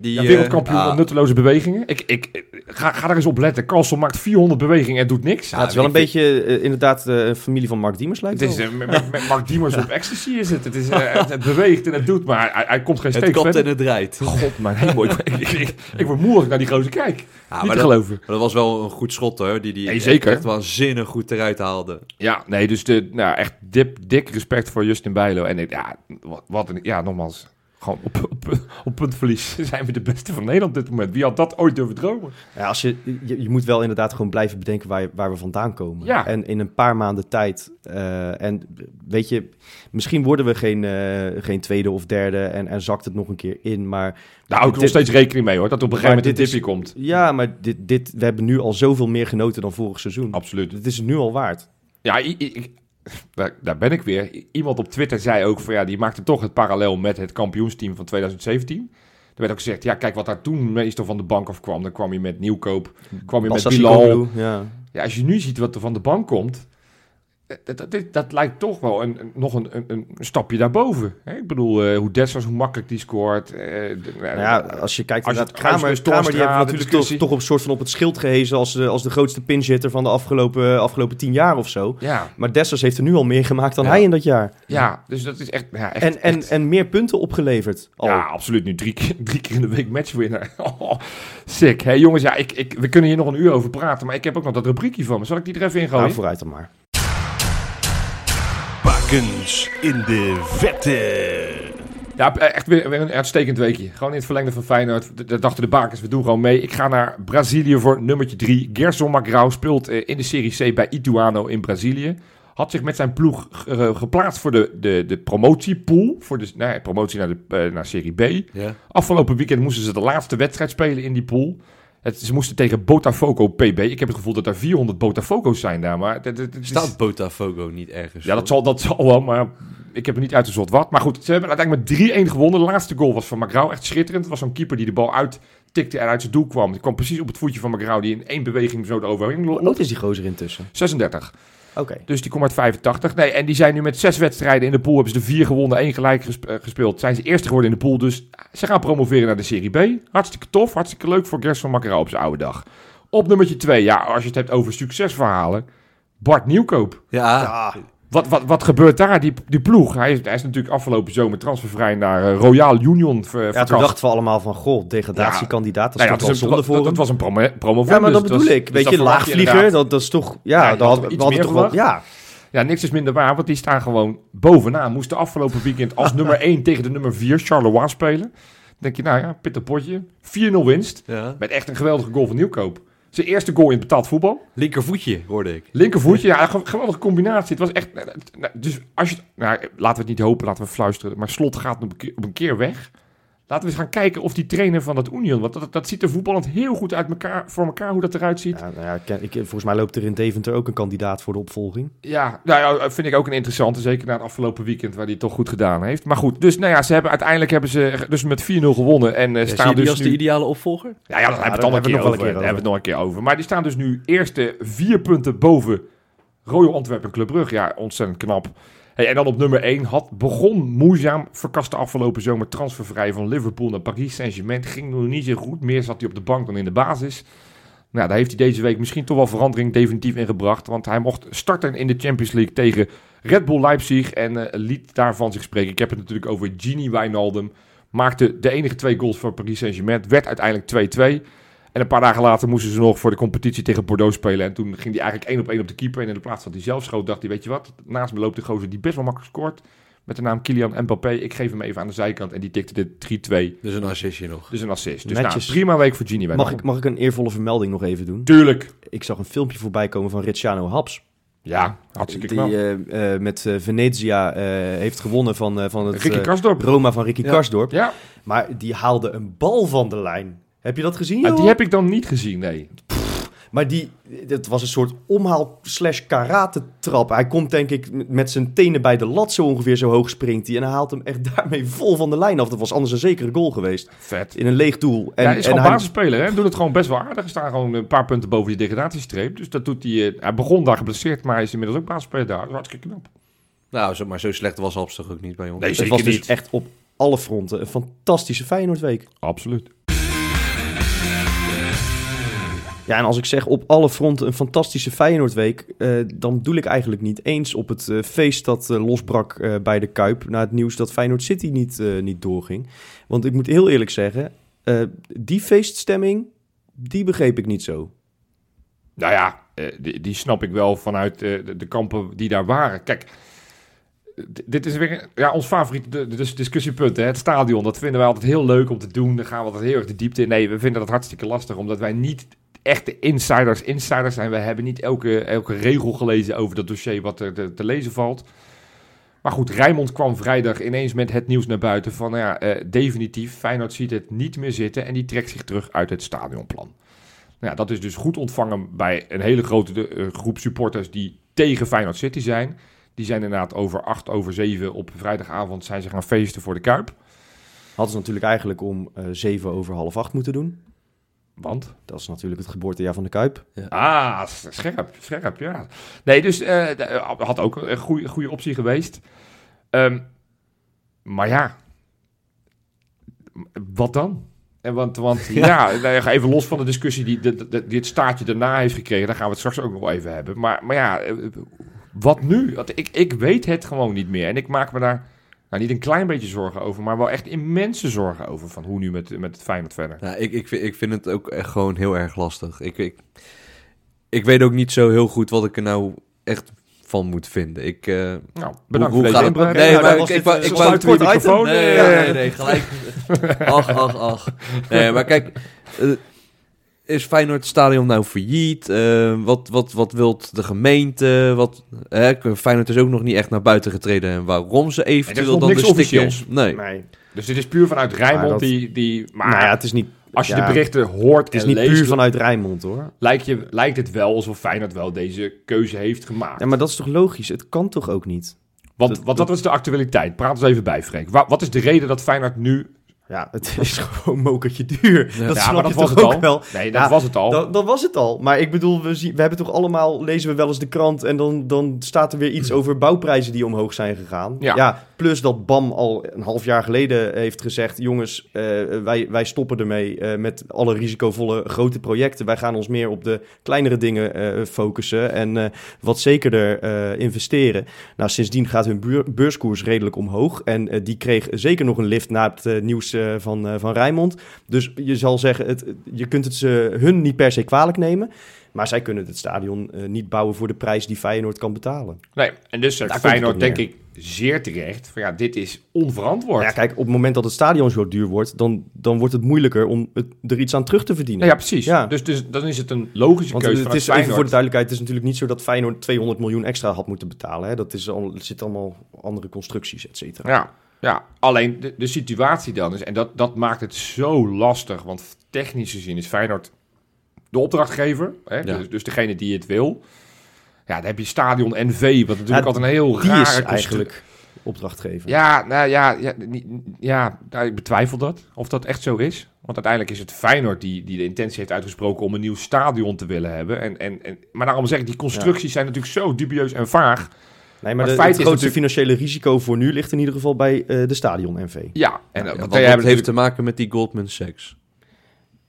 Die, Ja, eh, wereldkampioen van nutteloze bewegingen. Ik, ik, ga, ga daar eens op letten. Carlson maakt 400 bewegingen en doet niks. Ja, het is wel een vind- beetje eh, inderdaad eh, een familie van Mark Diemers lijkt Het is met, Mark Diemers op ecstasy is het. Het, is, eh, het, het beweegt en het doet, maar hij, hij komt geen Het steek kapt en het draait. God, mijn <laughs> hemel. Ik, ik, word moe als ik naar die gozer kijk. Ja, Niet maar te dat, geloven. maar dat was wel een goed schot hoor. Die, die Nee, echt- zeker. echt waanzinnig goed eruit haalde. Ja, nee, dus de, nou, echt dip, dik respect voor Justin Bijlo. En ja, wat, wat een, ja, nogmaals, gewoon op, op, op puntverlies <laughs> zijn we de beste van Nederland op dit moment. Wie had dat ooit durven dromen? Ja, als je, je, je moet wel inderdaad gewoon blijven bedenken waar, je- waar we vandaan komen. Ja. En in een paar maanden tijd. eh, en weet je, misschien worden we geen, eh, geen tweede of derde en, en zakt het nog een keer in. Maar Daar hou ik nog steeds rekening mee hoor, dat op een gegeven moment een is- dipje komt. ja, maar dit, dit, we hebben nu al zoveel meer genoten dan vorig seizoen. Absoluut. Het is nu al waard. Ja, ik- daar, daar ben ik weer. Iemand op Twitter zei ook van ja, die maakte toch het parallel met het kampioensteam van 2017. Er werd ook gezegd, ja, kijk wat daar toen meestal van de bank af kwam. Dan kwam je met Nieuwkoop, kwam je met Bilal. Ja. Ja, als je nu ziet wat er van de bank komt. Dat, dat, dit- dat lijkt toch wel een, een- nog een, een, stapje daarboven. Hè? Ik bedoel, eh, hoe Dessers, hoe makkelijk die scoort. eh, de- Nou ja, als je kijkt naar Kramer, je Kramer die de natuurlijk toch, op een soort van op het schild gehezen als de, als de grootste pinchitter van de afgelopen, afgelopen tien jaar of zo. ja, Maar Dessers heeft er nu al meer gemaakt dan Ja. hij in dat jaar. ja, dus dat is echt... Ja, echt, En, en, echt- en meer punten opgeleverd. Al. Ja, absoluut. Nu drie keer, <laughs> drie keer in de week matchwinner. <laughs> Oh, sick. Hey, jongens, ja, ik, ik, we kunnen hier nog een uur over praten. Maar ik heb ook nog dat rubriekje van me. Zal ik die er even in gooien? nou, vooruit dan maar. Bakens in de vette. Ja, echt weer, weer een uitstekend weekje. Gewoon in het verlengde van Feyenoord. Dat dachten de bakers, we doen gewoon mee. Ik ga naar Brazilië voor nummertje 3. Gerson Magrao speelt eh, in de Serie C bij Ituano in Brazilië. Had zich met zijn ploeg eh, geplaatst voor de, de, de promotiepool. Voor de nee, promotie naar, de, eh, naar Serie B. Ja. Afgelopen weekend moesten ze de laatste wedstrijd spelen in die pool. Het, ze moesten tegen Botafogo PB. Ik heb het gevoel dat er 400 Botafogo's zijn daar. Maar het, het- het is- Staat Botafogo niet ergens? ja, dat zal, dat zal wel, maar ik heb er niet uitgezocht wat. Maar goed, ze hebben uiteindelijk met 3-1 gewonnen. De laatste goal was van Magrao. Echt schitterend. Het was zo'n keeper die de bal uittikte en uit zijn doel kwam. Die kwam precies op het voetje van Magrao, die in één beweging zo eroverheen Hoe loopt. oud is die gozer intussen? 36. Oké. Dus die komt uit 85. Nee, en die zijn nu met zes wedstrijden in de pool. Hebben ze de vier gewonnen, één gelijk eh, gespeeld. Zijn ze eerste geworden in de pool. Dus ze gaan promoveren naar de Serie B. Hartstikke tof, hartstikke leuk voor Gerson Magrao op zijn oude dag. Op nummertje 2, ja, als je het hebt over succesverhalen. Bart Nieuwkoop. Ja, Ja, Wat, wat, wat gebeurt daar? Die, die ploeg. Hij is, hij is natuurlijk afgelopen zomer transfervrij naar eh, Royal Union ver, ja, toen dachten we allemaal van, goh, degradatiekandidaat, dat Nou ja, is zonde voor dat, dat was een promo. Ja, maar dat Dus bedoel was- ik. dus Weet dat je, laagvlieger, dat, dat is toch... Ja, dat had hadden we iets hadden meer toch wel... Ja, Ja, niks is minder waar, want die staan gewoon bovenaan. Moesten afgelopen weekend als <laughs> nummer 1 tegen de nummer 4 Charleroi spelen. Dan denk je, nou ja, pittig potje. 4-0 winst. Met echt een geweldige goal van Nieuwkoop. Zijn eerste goal in betaald voetbal. Linkervoetje, hoorde ik. Linkervoetje, ja, geweldige combinatie. Het was echt... nou, Dus als je... Nou, laten we het niet hopen, laten we fluisteren. Maar Slot gaat op een keer weg. Laten we eens gaan kijken of die trainer van dat Union... Want dat, dat ziet er voetballend heel goed uit elkaar, voor elkaar, hoe dat eruit ziet. ja, nou ja ik, volgens mij loopt er in Deventer ook een kandidaat voor de opvolging. Ja, nou ja, vind ik ook een interessante. Zeker na het afgelopen weekend, waar hij het toch goed gedaan heeft. Maar goed, dus nou ja, ze hebben uiteindelijk hebben ze dus met 4-0 gewonnen. En eh, Ja, zie staan dus als nu... de ideale opvolger? Ja, ja, daar hebben we het nog een keer over. een keer Daar hebben we het nog een keer over. Maar die staan dus nu eerste vier punten boven Royal Antwerpen Club Brugge. Ja, ontzettend knap. En dan op nummer 1 had, begon moeizaam, verkaste afgelopen zomer transfervrij van Liverpool naar Paris Saint-Germain. Ging nog niet zo goed, meer zat hij op de bank dan in de basis. Nou, daar heeft hij deze week misschien toch wel verandering definitief in gebracht. Want hij mocht starten in de Champions League tegen Red Bull Leipzig en eh, liet daarvan zich spreken. Ik heb het natuurlijk over Gini Wijnaldum. Maakte de enige twee goals voor Paris Saint-Germain. Werd uiteindelijk 2-2. En een paar dagen later moesten ze nog voor de competitie tegen Bordeaux spelen. En toen ging hij eigenlijk één op één op de keeper. En in de plaats dat hij zelf schoot, dacht hij, weet je wat? Naast me loopt de gozer die best wel makkelijk scoort. Met de naam Kylian Mbappé. Ik geef hem even aan de zijkant. En die tikte de 3-2. Dus een assistje nog. Dus een assist. Dus nou, Netjes. prima week voor Gini Mag ik, mag ik een eervolle vermelding nog even doen? Tuurlijk. Ik zag een filmpje voorbij komen van Ricciano Haps. Ja, hartstikke Die knap. eh, eh, met eh, Venezia eh, heeft gewonnen van, eh, van het eh. Roma van Ricky Ja. Karsdorp. Ja, Maar die haalde een bal van de lijn. Heb je dat gezien, Ah, die heb ik dan niet gezien, nee. Maar die, het was een soort omhaal slash karate trap. Hij komt denk ik met zijn tenen bij de lat zo ongeveer zo hoog springt hij. En hij haalt hem echt <laughs> daarmee vol van de lijn af. Dat was anders een zekere goal geweest. Vet. In een leeg doel. En, ja, hij is en gewoon hij- basisspeler, hè. Doet het gewoon best wel aardig. Er staan gewoon een paar punten boven die degradatiestreep. Dus dat doet hij... eh, hij begon daar geblesseerd, maar hij is inmiddels ook basisspeler daar. Dat is hartstikke knap. Nou, zo, maar zo slecht was Haps toch ook niet bij ons? Nee, het zeker was dus niet. echt op alle fronten een fantastische Feyenoordweek. Absoluut. Ja, en als ik zeg op alle fronten een fantastische Feyenoordweek, eh, dan bedoel ik eigenlijk niet eens op het eh, feest dat eh, losbrak bij de Kuip na het nieuws dat Feyenoord City niet, niet doorging. Want ik moet heel eerlijk zeggen, die feeststemming, die begreep ik niet zo. Nou ja, die, die snap ik wel vanuit de, kampen die daar waren. Kijk, dit is weer ja, ons favoriete discussiepunt. Hè? Het stadion, dat vinden wij altijd heel leuk om te doen. Daar gaan we altijd heel erg de diepte in. Nee, we vinden dat hartstikke lastig, omdat wij niet echte insiders insiders zijn. We hebben niet elke, elke regel gelezen over dat dossier wat er te, lezen valt. Maar goed, Rijmond kwam vrijdag ineens met het nieuws naar buiten van, nou ja, eh, definitief, Feyenoord ziet het niet meer zitten en die trekt zich terug uit het stadionplan. Nou ja, dat is dus goed ontvangen bij een hele grote eh, groep supporters die tegen Feyenoord City zijn. Die zijn inderdaad over acht, over zeven op vrijdagavond zijn ze gaan feesten voor de Kuip. Hadden ze natuurlijk eigenlijk om eh, zeven over half acht moeten doen. Want? Dat is natuurlijk het geboortejaar van de Kuip. Ah, s- scherp, scherp, ja. Nee, dus eh, eh, had ook een goede, goede optie geweest. Ehm, maar ja, wat dan? En want, want <laughs> ja, nou ja, even los van de discussie die, de- de- die het staartje daarna heeft gekregen, daar gaan we het straks ook nog wel even hebben. Maar, maar ja, eh, wat nu? Want ik, ik weet het gewoon niet meer. En ik maak me daar nou, niet een klein beetje zorgen over, maar wel echt immense zorgen over van hoe nu met, met het Feyenoord verder. Ja, ik, ik, vind, ik vind het ook echt gewoon heel erg lastig. Ik, ik, ik weet ook niet zo heel goed wat ik er nou echt van moet vinden. Ik, eh, Nou, bedankt hoe voor gaat deze het? inbreng. Nee, nou, maar ik, wou- eh, ik kort de microfoon. item. Nee, Ja. nee, nee, gelijk. <laughs> ach, ach, ach. Nee, maar kijk, eh, is Feyenoord stadion nou failliet? Eh, wat, wat, wat wilt de gemeente? Wat, hè, Feyenoord is ook nog niet echt naar buiten getreden. En waarom ze eventueel dan de officieels. Nee. Nee. Dus dit is puur vanuit Rijnmond Maar dat- die, die... Maar nou ja, het is niet, als je ja, de berichten hoort het is niet leest... puur vanuit Rijnmond hoor. lijkt, je, lijkt het wel alsof Feyenoord wel deze keuze heeft gemaakt. Ja, maar dat is toch logisch? Het kan toch ook niet? Want, dat- wat is de actualiteit? Praat eens even bij, Freek. Wa- wat is de reden dat Feyenoord nu... Ja, het <laughs> is gewoon mokertje duur. Dat ja, snap maar dat je was toch het ook al. wel. Nee, dat Ja, was het al. Dat, dat was het al. Maar ik bedoel, we, zien, we hebben toch allemaal, lezen we wel eens de krant en dan, dan staat er weer iets <clears throat> over bouwprijzen die omhoog zijn gegaan. Ja. Plus dat BAM al een half jaar geleden heeft gezegd, jongens, eh, wij, wij stoppen ermee eh, met alle risicovolle grote projecten. Wij gaan ons meer op de kleinere dingen eh, focussen en wat zekerder investeren. Nou, sindsdien gaat hun beurskoers redelijk omhoog en die kreeg zeker nog een lift na het nieuws van, van Rijnmond. Dus je zal zeggen, het, je kunt het ze hun niet per se kwalijk nemen. Maar zij kunnen het stadion eh, niet bouwen voor de prijs die Feyenoord kan betalen. Nee, en dus zegt het Feyenoord denk ik zeer terecht... Van ja, dit is onverantwoord. Ja, kijk, op het moment dat het stadion zo duur wordt, dan, dan wordt het moeilijker om het, er iets aan terug te verdienen. Nou ja, precies. Ja. Dus, dus dan is het een logische Want keuze het is even voor de Feyenoord. duidelijkheid, het is natuurlijk niet zo dat Feyenoord 200 miljoen extra had moeten betalen. Hè? Dat is al, er zitten allemaal andere constructies, et cetera. Ja, ja. alleen de, de situatie dan is... En dat, dat maakt het zo lastig. Want technisch gezien is Feyenoord de opdrachtgever. Hè? Ja. Dus, dus degene die het wil. Ja, dan heb je Stadion NV. Wat natuurlijk Ja, altijd een heel Die rare is eigenlijk opdrachtgever. Ja, nou ja, ja, ja nou, ik betwijfel dat. Of dat echt zo is. Want uiteindelijk is het Feyenoord die, die de intentie heeft uitgesproken om een nieuw stadion te willen hebben. En, en, en, maar daarom zeg ik, die constructies zijn natuurlijk zo dubieus en vaag. Nee, maar, Maar de, het feit het is grootste financiële risico voor nu ligt in ieder geval bij eh, de stadion NV. Ja, en Ja, want dat heeft te maken met die Goldman Sachs.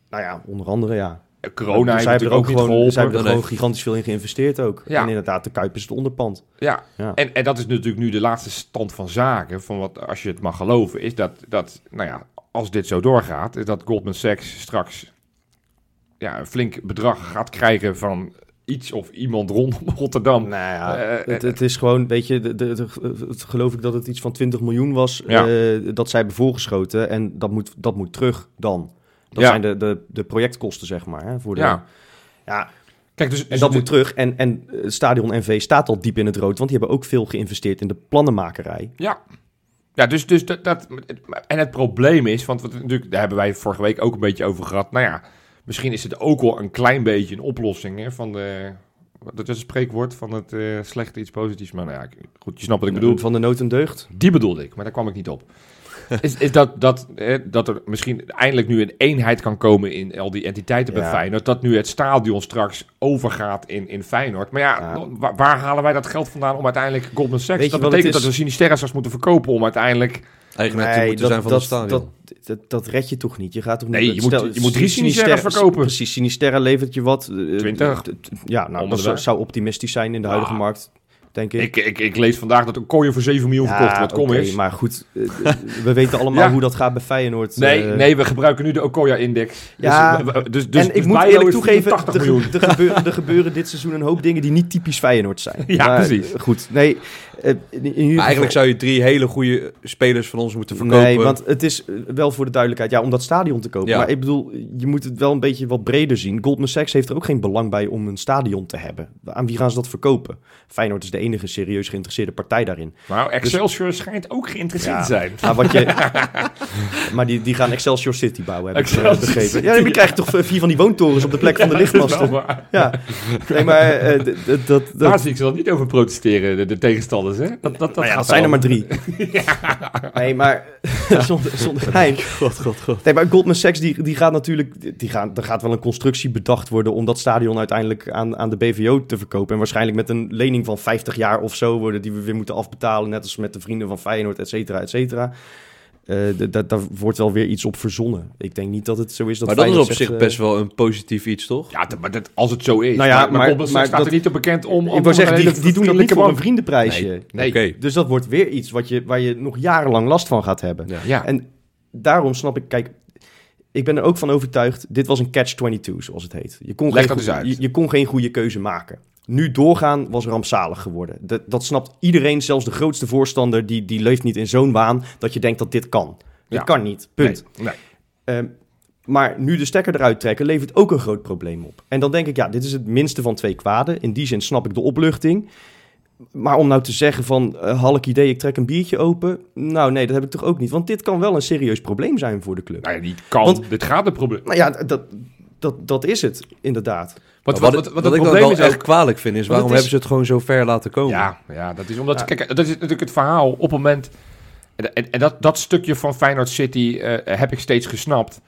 Nou ja, onder andere ja. Corona heeft zij hebben natuurlijk er ook ook niet gewoon, geholpen. zij hebben er gewoon gigantisch veel in geïnvesteerd ook. Ja. En inderdaad, de Kuip is het onderpand. Ja, Ja. En, en dat is natuurlijk nu de laatste stand van zaken, van wat, als je het mag geloven, is dat, dat nou ja, als dit zo doorgaat, is dat Goldman Sachs straks ja, een flink bedrag gaat krijgen van iets of iemand rondom <laughs> Rotterdam. Nou ja, Eh, het, het is gewoon, weet je, de, de, de- het, geloof ik dat het iets van 20 miljoen was Ja. eh, dat zij hebben voorgeschoten. En dat moet, dat moet terug dan. Dat Ja. zijn de, de, de projectkosten, zeg maar. Hè, voor de, Ja. ja, Kijk, dus, en dus dat moet terug. En, en eh, Stadion NV staat al diep in het rood, want die hebben ook veel geïnvesteerd in de plannenmakerij. Ja. Ja, dus, dus dat, dat... En het probleem is, want wat, natuurlijk, daar hebben wij vorige week ook een beetje over gehad. Nou ja, misschien is het ook wel een klein beetje een oplossing hè, van de... Dat is een spreekwoord van het eh, slechte iets positiefs. Maar nou ja, goed, je snapt wat ik bedoel. Van de nood en deugd. Die bedoelde ik, maar daar kwam ik niet op. <laughs> is, is dat, dat, eh, dat er misschien eindelijk nu een eenheid kan komen in al die entiteiten bij Ja. Feyenoord. Dat nu het stadion straks overgaat in, in Feyenoord. Maar ja, Ja. wa- waar, halen wij dat geld vandaan om uiteindelijk Goldman Sachs... Weet dat betekent dat we Sinisterra straks moeten verkopen om uiteindelijk... Eigenaar te moeten zijn van dat, het stadion. Dat, dat, dat red je toch niet? Je gaat toch Nee, niet... je moet- je moet drie Sinisterra- verkopen. Precies, Sinisterra levert je wat. eh, 20. t- t- Ja, nou, dat zou, optimistisch zijn in de huidige Ah. markt, denk ik. Ik, ik, ik lees vandaag dat een kooier voor 7 miljoen verkocht wordt. Kom oké, eens. maar goed, eh, we weten allemaal <laughs> Ja. hoe dat gaat bij Feyenoord. Nee, eh. nee, we gebruiken nu de Okoya-index. Ja. dus, dus, dus, en ik dus moet eerlijk toegeven, 80 er, gebeuren, <laughs> er gebeuren dit seizoen een hoop dingen die niet typisch Feyenoord zijn. Ja, Maar, precies. eh, Goed, nee. Eh, geval- eigenlijk zou je drie hele goede spelers van ons moeten verkopen. Nee, want het is eh, wel voor de duidelijkheid, ja, om dat stadion te kopen. Ja. Maar ik bedoel, je moet het wel een beetje wat breder zien. Goldman Sachs heeft er ook geen belang bij om een stadion te hebben. Aan wie gaan ze dat verkopen? Feyenoord is de enige serieus geïnteresseerde partij daarin. Nou, Excelsior schijnt ook geïnteresseerd Ja. te zijn. Maar, wat je, <laughs> maar die, die gaan Excelsior City bouwen, heb ik Excelsior eh, begrepen. City. Ja, dan krijg je toch vier van die woontorens op de plek van de Dat is lichtmasten. wel waar. Ja, nee, maar eh, dat... dat Daar zie ik ze dan niet over protesteren, de, de tegenstanders hè? Dat, dat, dat, ja, dat zijn er maar drie. <laughs> Nee, maar <laughs> zonder, zonder geheim. <laughs> God, god, god. Nee, maar Goldman Sachs die, die gaat natuurlijk, die gaan, er gaat wel een constructie bedacht worden om dat stadion uiteindelijk aan, aan de BVO te verkopen. En waarschijnlijk met een lening van 50 jaar of zo worden die we weer moeten afbetalen, net als met de vrienden van Feyenoord, et cetera, et cetera. Eh, d- daar wordt wel weer iets op verzonnen. Ik denk niet dat het zo is dat maar dat is op zich eh, best wel een positief iets, toch? Ja, maar dat, als het zo is. Nou ja, maar, maar, maar- staat dat- er niet op bekend om... om Ik wou zeggen, die, die doen dat niet voor een vriendenprijsje. Nee. Oké. Dus dat wordt weer iets wat je, waar je nog jarenlang last van gaat hebben. Ja. Ja, En daarom snap ik, kijk, ik ben er ook van overtuigd, dit was een catch-22, zoals het heet. Je kon, Leg geen, dat eens goe- uit. Je, je kon geen goede keuze maken. Nu doorgaan was rampzalig geworden. Dat, dat snapt iedereen, zelfs de grootste voorstander, die, die leeft niet in zo'n waan dat je denkt dat dit kan. Dit Ja. kan niet, punt. Nee, nee. Ehm, maar nu de stekker eruit trekken levert ook een groot probleem op. En dan denk ik, ja, dit is het minste van twee kwaden. In die zin snap ik de opluchting. Maar om nou te zeggen van, eh halk idee, ik trek een biertje open. Nou nee, dat heb ik toch ook niet. Want dit kan wel een serieus probleem zijn voor de club. Nou ja, niet kan. Want- dit gaat een probleem. Nou ja, dat, dat, dat is het, inderdaad. Wat, wat, wat, ik dan wel echt kwalijk vind, is waarom is- hebben ze het gewoon zo ver laten komen? Ja, ja, dat is omdat... Ja. Kijk, dat is natuurlijk het verhaal. Op het moment... En, en, en dat, dat stukje van Feyenoord City eh, heb ik steeds gesnapt.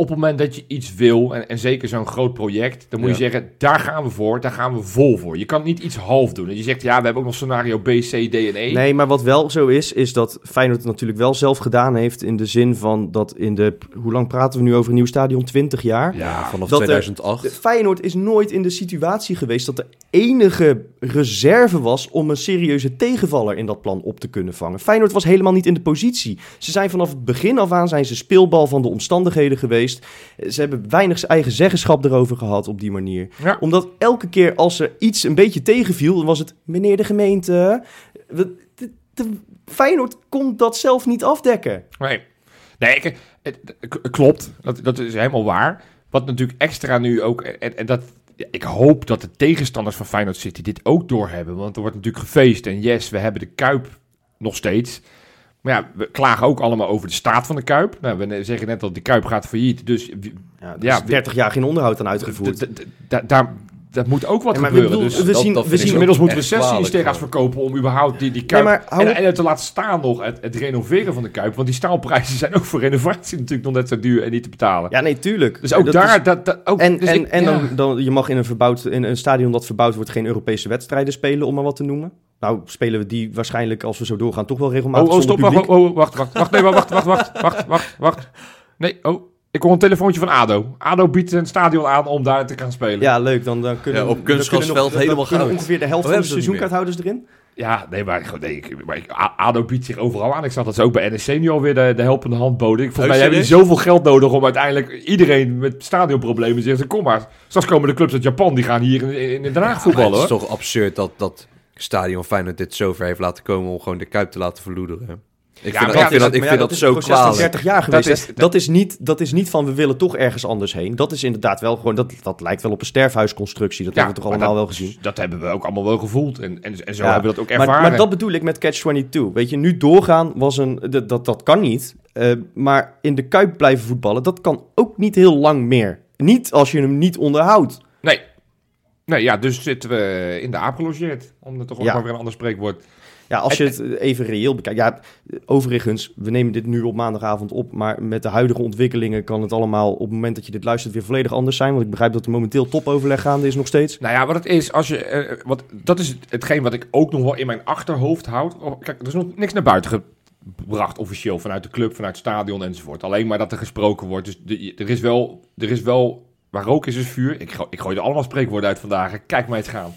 Op het moment dat je iets wil, en, en zeker zo'n groot project, dan moet je zeggen, daar gaan we voor, daar gaan we vol voor. Je kan niet iets half doen. En je zegt, ja, we hebben ook nog scenario B, C, D en E. Nee, maar wat wel zo is, is dat Feyenoord het natuurlijk wel zelf gedaan heeft. In de zin van dat in de, hoe lang praten we nu over een nieuw stadion? 20 jaar? Ja, vanaf Dat er- 2008. De Feyenoord is nooit in de situatie geweest dat de enige reserve was om een serieuze tegenvaller in dat plan op te kunnen vangen. Feyenoord was helemaal niet in de positie. Ze zijn vanaf het begin af aan zijn ze speelbal van de omstandigheden geweest. Ze hebben weinig eigen zeggenschap erover gehad op die manier. Ja. Omdat elke keer als er iets een beetje tegenviel, dan was het meneer de gemeente. de- de- Feyenoord kon dat zelf niet afdekken. Nee, nee het, klopt. Dat, dat is helemaal waar. Wat natuurlijk extra nu ook... En, en dat, ik hoop dat de tegenstanders van Feyenoord City dit ook doorhebben. Want er wordt natuurlijk gefeest. En yes, we hebben de Kuip nog steeds. Maar ja, we klagen ook allemaal over de staat van de Kuip. Nou, we zeggen net dat die Kuip gaat failliet. Dus Ja, er Ja, is 30 jaar geen onderhoud aan uitgevoerd. d- d- d- da- daar, dat moet ook wat Ja, maar we gebeuren. bedoel, dus we dat- zien, dat we zien inmiddels moeten we echt 16 kwalijk stega's gewoon. verkopen om überhaupt die, die Kuip... maar en, en het te laten staan nog, het, het renoveren van de Kuip. Want die staalprijzen zijn ook voor renovatie natuurlijk nog net zo duur en niet te betalen. Ja, nee, tuurlijk. Dus ook Dat daar, is- dat, dat, ook, En, dus en, ik- en ja. dan, dan, je mag in een, verbouwd, in een stadion dat verbouwd wordt geen Europese wedstrijden spelen, om maar wat te noemen. Nou, spelen we die waarschijnlijk, als we zo doorgaan, toch wel regelmatig Oh, oh, stop, wacht, publiek. oh, oh, wacht, wacht, wacht, nee, wacht, wacht, wacht, wacht, wacht, wacht. Nee, oh, ik hoor een telefoontje van ADO. ADO biedt een stadion aan om daar te gaan spelen. Ja, leuk. Dan, dan kunnen Ja, we- op kunstgrasveld helemaal goud. ongeveer de helft Oh, van de seizoenkaarthouders erin. Ja, nee, maar, nee, ik- maar ADO biedt zich overal aan. Ik zag dat ze ook bij NEC nu alweer de, de helpende hand boden. Ik, volgens Oh, mij hebben die zoveel geld nodig om uiteindelijk iedereen met stadionproblemen te zeggen, kom maar. Straks komen de clubs uit Japan, die gaan hier in, in, Den Haag voetballen het is toch absurd dat, dat Stadion Feyenoord dit zover heeft laten komen om gewoon de Kuip te laten verloederen. Ik Ja, vind maar dat, ja, ik vind dat, ik Maar vind ja, dat zo kwalijk. 30 jaar geweest. Dat is- Dat, is, niet, dat is niet van we willen toch ergens anders heen. Dat is inderdaad wel gewoon, dat, dat lijkt wel op een sterfhuisconstructie. Dat hebben we toch maar allemaal dat, wel gezien. Dat hebben we ook allemaal wel gevoeld. En, en, en zo Ja, hebben we dat ook Maar, ervaren. maar dat bedoel ik met Catch-22. Weet je, nu doorgaan was een... Dat, dat, dat kan niet. Eh, maar in de Kuip blijven voetballen, dat kan ook niet heel lang meer. Niet als je hem niet onderhoudt. Nee. Nee, ja, dus zitten we in de aap gelogeerd. Om er toch ook Ja. maar weer een ander spreekwoord. Ja, als je het even reëel bekijkt. Ja, overigens, we nemen dit nu op maandagavond op. Maar met de huidige ontwikkelingen kan het allemaal op het moment dat je dit luistert weer volledig anders zijn. Want ik begrijp dat er momenteel topoverleg gaande is nog steeds. Nou ja, wat het is, als je, eh, wat, dat is het- hetgeen wat ik ook nog wel in mijn achterhoofd houd. Oh, kijk, er is nog niks naar buiten gebracht officieel vanuit de club, vanuit het stadion enzovoort. Alleen maar dat er gesproken wordt. Dus de- er is wel, er is wel, waar rook is, is vuur. Ik, ik gooi er allemaal spreekwoorden uit vandaag. Kijk mij eens gaan.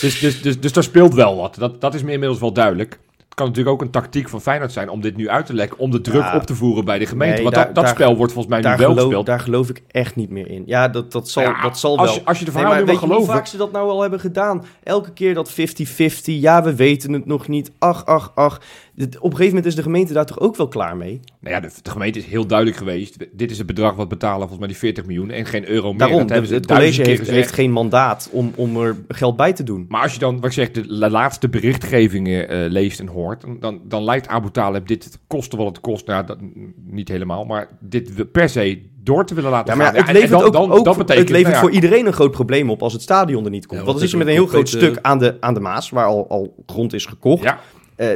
Dus, dus, dus, dus daar speelt wel wat. Dat, dat is me inmiddels wel duidelijk. Het kan natuurlijk ook een tactiek van Feyenoord zijn om dit nu uit te lekken. Om de druk Ja. op te voeren bij de gemeente. Nee, Want daar- dat, dat daar- spel wordt volgens mij nu wel geloof, gespeeld. daar geloof ik echt niet meer in. Ja, dat, dat zal, Ja, dat zal als wel. je- als je de Nee, maar nu weet mag je hoe geloven. vaak ze dat nou al hebben gedaan? Elke keer dat 50-50. Ja, we weten het nog niet. Ach, ach, ach. Op een gegeven moment is de gemeente daar toch ook wel klaar mee? Nou ja, de, de gemeente is heel duidelijk geweest. Dit is het bedrag wat betalen, volgens mij die 40 miljoen en geen euro meer. Daarom, Dat hebben ze het college heeft, geen mandaat om, om er geld bij te doen. Maar als je dan, wat ik zeg, de la- laatste berichtgevingen eh, leest en hoort, dan, dan, dan lijkt Abu Talib dit kosten wat het kost. Nou, dat, niet helemaal, maar dit we- per se door te willen laten Ja, maar ja, het levert, dan- ook, dan- ook dat voor- betekent, het levert nou ja, voor iedereen een groot probleem op als het stadion er niet komt. Ja, Want wat is het met een heel groot stuk aan de, aan de Maas, waar al, al grond is gekocht. Ja, Eh,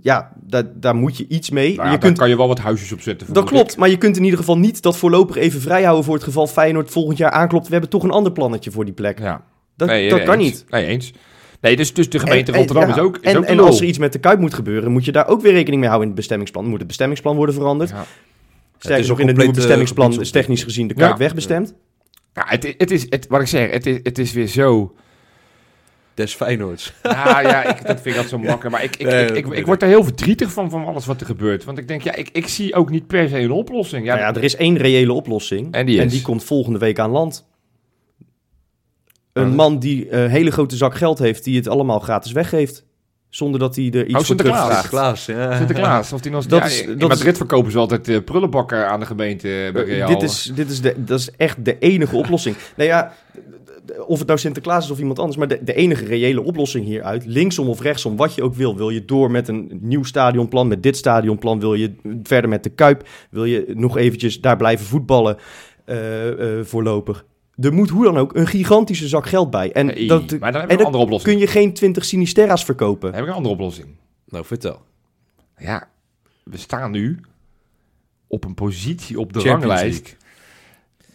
ja, daar, daar moet je iets mee. nou ja, je kunt, kan je wel wat huisjes op zetten. dat ik. klopt, maar je kunt in ieder geval niet dat voorlopig even vrijhouden voor het geval Feyenoord volgend jaar aanklopt. We hebben toch een ander plannetje voor die plek. Ja. Dat, Nee, dat nee, kan eens. niet. Nee, eens. Nee, dus, dus de gemeente En- en- Rotterdam ja, is ook, is en, ook en als er iets met de Kuip moet gebeuren, moet je daar ook weer rekening mee houden in het bestemmingsplan. Moet het bestemmingsplan worden veranderd. Ja. Sterker is nog, in het nieuwe bestemmingsplan is technisch gezien de Kuip wegbestemd. Ja, het is, het, wat ik zeg, het is, het is weer zo... Des Feyenoords. <laughs> Nou ja, ik, dat vind ik altijd zo makkelijk. Maar ik, ik, Nee, ik, ik, weet ik ik. word er heel verdrietig van, van alles wat er gebeurt. Want ik denk, ja, ik, ik zie ook niet per se een oplossing. Ja, Ja, nou ja, er is één reële oplossing. En die is? komt volgende week aan land. Een man die een hele grote zak geld heeft, die het allemaal gratis weggeeft. Zonder dat hij er iets Oh, voor Sinterklaas. ja. Sinterklaas. Of die nog, Dat ja, is- in dat is- Madrid verkopen ze altijd eh, prullenbakken aan de gemeente eh, bij Real. dit, is, dit is, de, dat is echt de enige oplossing. Nou ja, of het nou Sinterklaas is of iemand anders, maar de, de enige reële oplossing hieruit, linksom of rechtsom, wat je ook wil. Wil je door met een nieuw stadionplan, met dit stadionplan, wil je verder met de Kuip, wil je nog eventjes daar blijven voetballen eh, eh, voorlopig. Er moet hoe dan ook een gigantische zak geld bij. En, dat, maar dan heb ik een andere oplossing. kun je geen 20 Sinisterra's verkopen. Dan heb ik een andere oplossing. Nou, vertel. Ja, we staan nu op een positie op de Champions ranglijst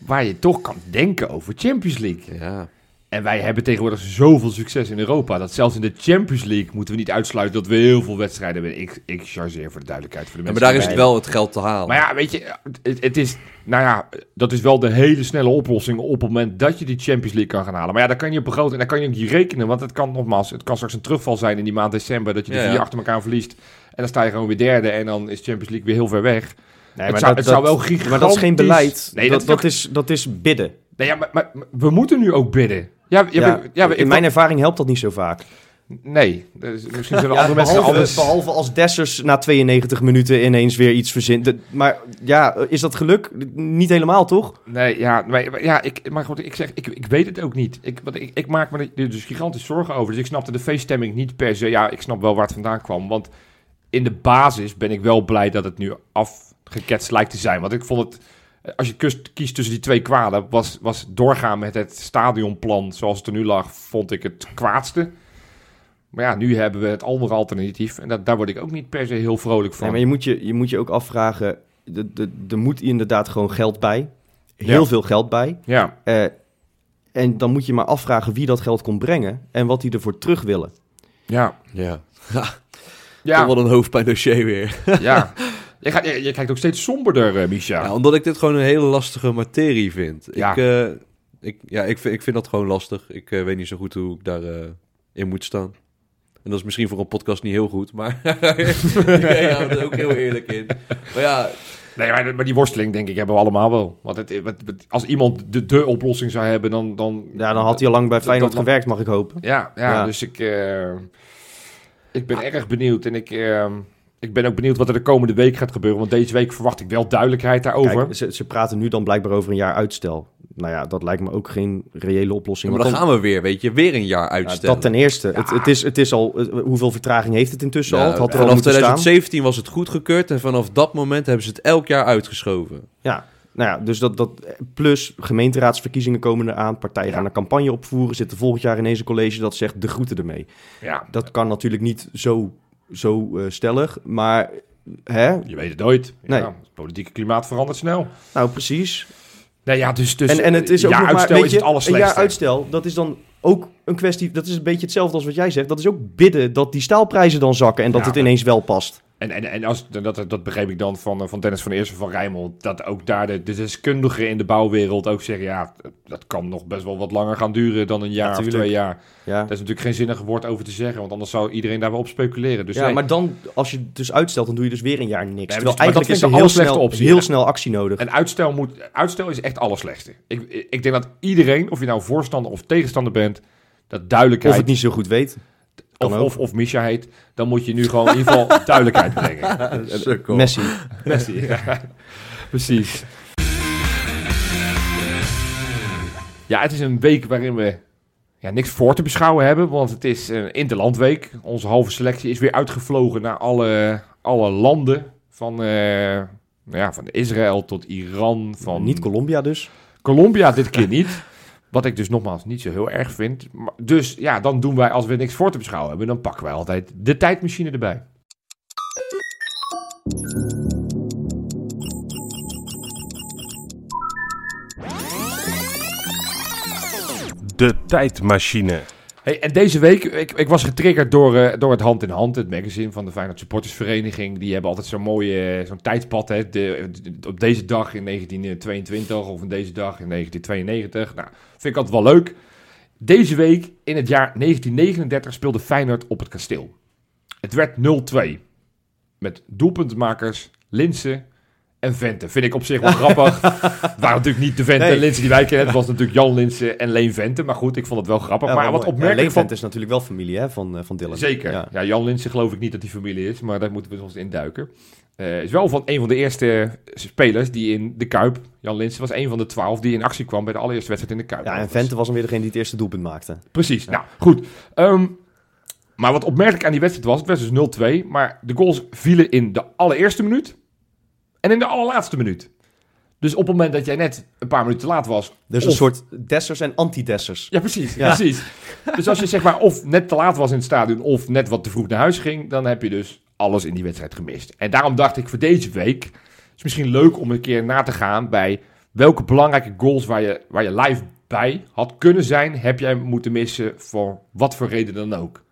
waar je toch kan denken over Champions League. Ja. En wij hebben tegenwoordig zoveel succes in Europa. Dat zelfs in de Champions League moeten we niet uitsluiten dat we heel veel wedstrijden hebben. Ik, ik chargeer voor de duidelijkheid voor de Ja, mensen. maar daar is het wel het geld te halen. Maar ja, weet je, het, het is, nou ja, dat is wel de hele snelle oplossing op het moment dat je die Champions League kan gaan halen. Maar ja, dan kan je op begroting en dan kan je ook niet rekenen, want het kan nogmaals, het kan straks een terugval zijn in die maand december dat je de Ja, vier ja. achter elkaar verliest. En dan sta je gewoon weer derde en dan is Champions League weer heel ver weg. Nee, het zou, het zou wel gigantisch... Maar dat is geen beleid. Nee, dat, dat, dat, is, dat is bidden. nee, ja, maar, maar, maar we moeten nu ook bidden. Ja, ja, Ja, in mijn ervaring helpt dat niet zo vaak. Nee, dus misschien zullen andere mensen behalve, anders... behalve als Dessers na 92 minuten ineens weer iets verzint. Maar ja, is dat geluk? Niet helemaal, toch? Nee, ja, maar, maar ja, ik, maar goed, ik zeg, ik, ik weet het ook niet. Ik, want ik, ik maak me er dus gigantisch zorgen over. Dus ik snapte de feeststemming niet per se. Ja, ik snap wel waar het vandaan kwam. Want in de basis ben ik wel blij dat het nu afgeketst lijkt te zijn. Want ik vond het, als je kiest tussen die twee kwaden, was, was doorgaan met het stadionplan zoals het er nu lag, vond ik het kwaadste. Maar ja, nu hebben we het andere alternatief. En dat, daar word ik ook niet per se heel vrolijk van. Nee, maar je moet je, je moet je ook afvragen. de- de- Er moet inderdaad gewoon geld bij. Heel Ja. veel geld bij. Ja, Eh, en dan moet je maar afvragen wie dat geld komt brengen. En wat die ervoor terug willen. ja, Ja. <laughs> ja. Toch wel een hoofdpijndossier weer. Ja. <laughs> Je, gaat, je, je kijkt ook steeds somberder, eh, Misha. Ja, omdat ik dit gewoon een hele lastige materie vind. Ja. Ik, eh, ik, ja, ik, vind, ik vind dat gewoon lastig. Ik eh, weet niet zo goed hoe ik daar eh, in moet staan. En dat is misschien voor een podcast niet heel goed, maar <laughs> ik hou er ook heel eerlijk in. Maar ja, Nee, maar, maar die worsteling, denk ik, hebben we allemaal wel. Want het, als iemand de, de oplossing zou hebben, dan... dan Ja, dan had hij al lang bij Feyenoord dat- gewerkt, mag ik hopen. Ja, ja, Ja. dus ik, eh, ik ben erg benieuwd. En ik, eh, ik ben ook benieuwd wat er de komende week gaat gebeuren. Want deze week verwacht ik wel duidelijkheid daarover. Kijk, ze, ze praten nu dan blijkbaar over een jaar uitstel. Nou ja, dat lijkt me ook geen reële oplossing. maar dan gaan we weer, weet je, weer een jaar Ja, uitstellen. dat ten eerste. Het, het, is, het is al, hoeveel vertraging heeft het intussen Ja, al? Het had er al vanaf moeten staan. 2017 was het goedgekeurd en vanaf dat moment hebben ze het elk jaar uitgeschoven. Ja, nou ja, dus dat, dat plus gemeenteraadsverkiezingen komen eraan. Partijen Ja. gaan een campagne opvoeren. Zitten volgend jaar ineens een college dat zegt de groeten ermee. Ja, Dat kan natuurlijk niet zo, zo eh, stellig, maar hè? je weet het nooit. Ja, Nee. Het politieke klimaat verandert snel. Nou, precies. Nee, ja, dus, dus en, en het is ook ja, nog maar, uitstel weet is je, een allerslechtste. jaar uitstel, dat is dan ook een kwestie, dat is een beetje hetzelfde als wat jij zegt. Dat is ook bidden dat die staalprijzen dan zakken en dat Ja, het maar- ineens wel past. En, en, en als, dat, dat begreep ik dan van, eh, van Dennis van Eersel van Rijmel. Dat ook daar de, de deskundigen in de bouwwereld ook zeggen... ja, dat kan nog best wel wat langer gaan duren dan een jaar of twee jaar. Ja. Daar is natuurlijk geen zinnig woord over te zeggen... want anders zou iedereen daar wel op speculeren. Dus ja, nee. maar dan, als je het dus uitstelt, dan doe je dus weer een jaar niks. Terwijl dus- eigenlijk dat is de heel snel, optie. heel snel actie nodig. En uitstel, moet, uitstel is echt allerslechtste. Ik, ik denk dat iedereen, of je nou voorstander of tegenstander bent... dat duidelijkheid... Of het niet zo goed weet. Of, of, of Misha heet, dan moet je nu gewoon in ieder geval <laughs> duidelijkheid brengen. <laughs> Sukkel. Messi. <laughs> Messi, ja. Precies. Ja, het is een week waarin we ja, niks voor te beschouwen hebben, want het is een interlandweek. Onze halve selectie is weer uitgevlogen naar alle, alle landen. Van, eh, nou ja, van Israël tot Iran, van Niet Colombia dus. Colombia dit keer niet. Wat ik dus nogmaals niet zo heel erg vind. Dus ja, dan doen wij, als we niks voor te beschouwen hebben, dan pakken wij altijd de tijdmachine erbij. De tijdmachine. Hey, en deze week, ik, ik was getriggerd door, eh, door het Hand in Hand, het magazine van de Feyenoord Supportersvereniging. Die hebben altijd zo'n mooie, eh, zo'n tijdspad, hè. De, op deze dag in 1922 of op deze dag in 1992. Nou, vind ik altijd wel leuk. Deze week, in het jaar 1939, speelde Feyenoord op het kasteel. Het werd 0-2. Met doelpuntenmakers Linsen en Vente. Vind ik op zich wel grappig. Het <laughs> waren natuurlijk niet de Vente Nee. en Linsen die wij kennen. Het was natuurlijk Jan Linsen en Leen Vente. Maar goed, ik vond het wel grappig. Ja, maar wat mooi. Ja, opmerkelijk Levent van... is natuurlijk wel familie hè, van, eh, van Dylan. Zeker. Ja. Ja. Jan Linsen geloof ik niet dat hij familie is, maar daar moeten we ons in duiken. Eh, is wel van een van de eerste spelers die in de Kuip, Jan Linsen was een van de twaalf die in actie kwam bij de allereerste wedstrijd in de Kuip. Ja, en Vente was dan weer degene die het eerste doelpunt maakte. Precies, nou goed. Ehm, maar wat opmerkelijk aan die wedstrijd was, het was dus 0-2, maar de goals vielen in de allereerste minuut en in de allerlaatste minuut. Dus op het moment dat jij net een paar minuten te laat was... Dus of- een soort Dessers en anti-Dessers. Ja, precies. Ja. precies. Dus als je zeg maar of net te laat was in het stadion of net wat te vroeg naar huis ging, dan heb je dus alles in die wedstrijd gemist. En daarom dacht ik voor deze week, is misschien leuk om een keer na te gaan bij welke belangrijke goals waar je, waar je live bij had kunnen zijn, heb jij moeten missen voor wat voor reden dan ook.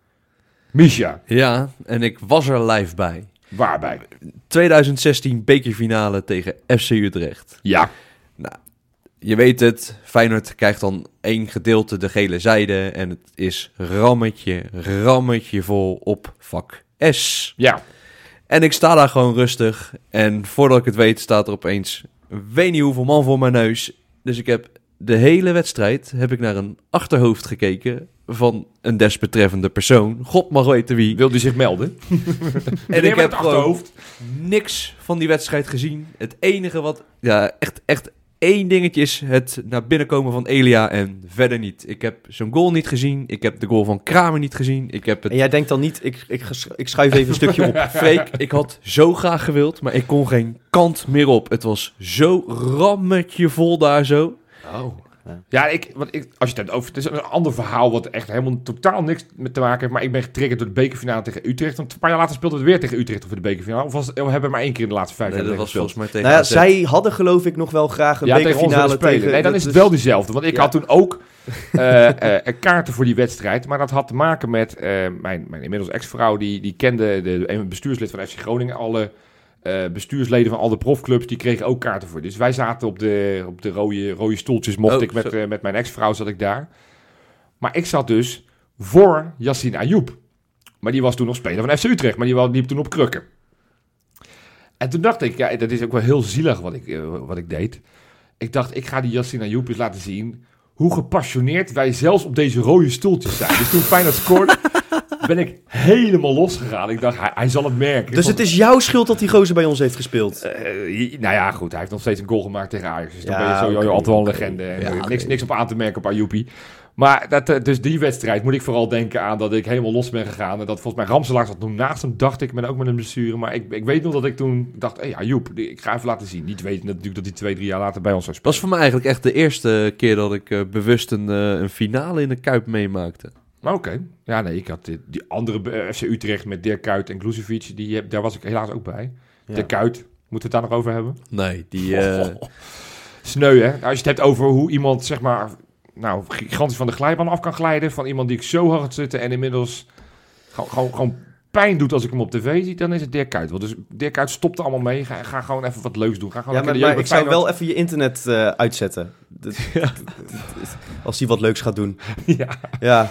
Misha, Ja, en ik was er live bij. Waarbij? 2016 bekerfinale tegen FC Utrecht. Ja, Je weet het, Feyenoord krijgt dan één gedeelte de gele zijde en het is rammetje, rammetje vol op vak S. ja. En ik sta daar gewoon rustig en voordat ik het weet staat er opeens weet niet hoeveel man voor mijn neus. Dus ik heb de hele wedstrijd heb ik naar een achterhoofd gekeken van een desbetreffende persoon. God mag weten wie. Wil die zich melden? <laughs> En ik heb het gewoon niks van die wedstrijd gezien. Het enige wat, ja, echt, echt één dingetje is het naar binnen komen van Elia en verder niet. Ik heb zo'n goal niet gezien. Ik heb de goal van Kramer niet gezien. Ik heb het En jij denkt dan niet, ik, ik, ik schuif even een stukje op. <laughs> Freek, ik had zo graag gewild, maar ik kon geen kant meer op. Het was zo rammetje vol daar zo. Oh. Ja, ik, wat ik, als je het hebt over... Het is een ander verhaal wat echt helemaal totaal niks met te maken heeft. Maar ik ben getriggerd door de bekerfinale tegen Utrecht. Want een paar jaar later speelden we weer tegen Utrecht voor de bekerfinale. Of was, het- we hebben maar één keer in de laatste vijf Nee, jaar dat was volgens mij tegen Nou ja, AZ. zij hadden geloof ik nog wel graag een ja, bekerfinale spelen. tegen... nee, dan dat is het wel diezelfde. Want ik Ja. had toen ook <laughs> eh, eh, kaarten voor die wedstrijd. Maar dat had te maken met eh, mijn, mijn inmiddels ex-vrouw. Die, die kende de, een bestuurslid van FC Groningen. Alle eh, bestuursleden van al de profclubs, die kregen ook kaarten voor. Dus wij zaten op de, op de rode, rode stoeltjes. Mocht Oh, ik met, eh, met mijn ex-vrouw zat ik daar. Maar ik zat dus voor Yassine Ayoub. Maar die was toen nog speler van FC Utrecht. Maar die liep toen op krukken. En toen dacht ik, ja, dat is ook wel heel zielig wat ik, eh, wat ik deed. Ik dacht, ik ga die Yassine Ayoub eens laten zien hoe gepassioneerd wij zelfs op deze rode stoeltjes zijn. Dus toen Feyenoord scoorde, ben ik helemaal losgegaan. Ik dacht, hij, hij zal het merken. Dus Ik het is jouw schuld dat die gozer bij ons heeft gespeeld. eh, nou ja, goed. Hij heeft nog steeds een goal gemaakt tegen Ajax. Dus dan Ja, ben je sowieso altijd wel een legende. En Ja, is niks, niks op aan te merken op Ayoupie. Maar dat, eh, dus die wedstrijd moet ik vooral denken aan dat ik helemaal los ben gegaan. En dat volgens mij Ramselaar zat toen naast hem, dacht ik. ben ook met een blessure. Maar ik, ik weet nog dat ik toen dacht, hé hey, Ayoub, die- ik ga even laten zien. Niet weten natuurlijk dat hij twee, drie jaar later bij ons zou spelen. was voor mij eigenlijk echt de eerste keer dat ik eh, bewust een, eh, een finale in de Kuip meemaakte. Maar Oké. Ja, nee, ik had die, die andere eh, FC Utrecht met Dirk Kuyt en Glucevic. Die, heb- daar was ik helaas ook bij. Ja. Dirk Kuyt, moeten we het daar nog over hebben? Nee, die... <laughs> eh, Sneu, hè? Als je het hebt over hoe iemand, zeg maar, nou, gigantisch van de glijbaan af kan glijden. Van iemand die ik zo hard zitten en inmiddels gewoon, gewoon, gewoon pijn doet als ik hem op tv zie, dan is het Dirk Kuyt. wel. Dus Dirk Kuyt stopt er allemaal mee. Ga, ga gewoon even wat leuks doen. Ga gewoon Ja, maar, maar ik zou wel even je internet eh, uitzetten. <laughs> Dat- Als hij wat leuks gaat doen. <laughs> Ja. Ja,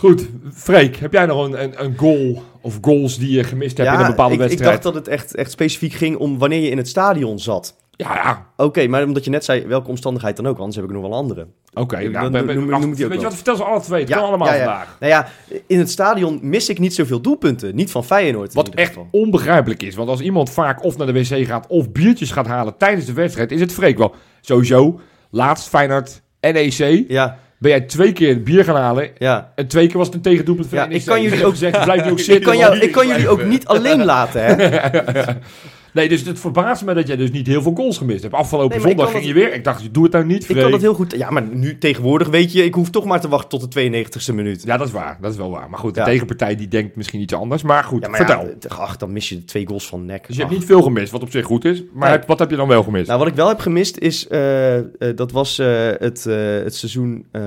Goed, Freek, heb jij nog een, een, een goal of goals die je gemist hebt ja in een bepaalde ik, ik wedstrijd? dacht dat het echt, echt specifiek ging om wanneer je in het stadion zat. Ja, ja. Oké, maar omdat je net zei welke omstandigheid dan ook, anders heb ik nog wel andere. Oké, Dan nou, noem- die ook weet je wat, vertel ze alle twee. Het Ja, kan allemaal ja, ja. vandaag. Nou ja, in het stadion mis ik niet zoveel doelpunten. Niet van Feyenoord Wat echt geval. onbegrijpelijk is. Want als iemand vaak of naar de wc gaat of biertjes gaat halen tijdens de wedstrijd, is het freak wel. Sowieso, laatst Feyenoord NEC, Ja, ben jij twee keer bier gaan halen ja. en twee keer was het een tegendoelpunt van Ja, ik kan jullie ook- gezegd, blijf nu ook <laughs> Ik zitten. kan, want- jou, ik kan jullie ook niet alleen laten, hè? <laughs> Nee, dus het verbaast me dat jij dus niet heel veel goals gemist hebt. Afgelopen Nee, zondag ging je weer. Ik dacht, doe het nou niet, Ik kan Freek. dat heel goed... Ja, maar nu tegenwoordig weet je, ik hoef toch maar te wachten tot de 92e minuut. Ja, dat is waar. Dat is wel waar. Maar goed, de Ja. tegenpartij die denkt misschien iets anders. Maar goed, Ja, maar vertel. ja, ach, dan mis je de twee goals van nek. dus je hebt niet veel gemist, wat op zich goed is. Maar Nee. heb- wat heb je dan wel gemist? Nou, wat ik wel heb gemist is, eh, eh, dat was eh, het, het seizoen eh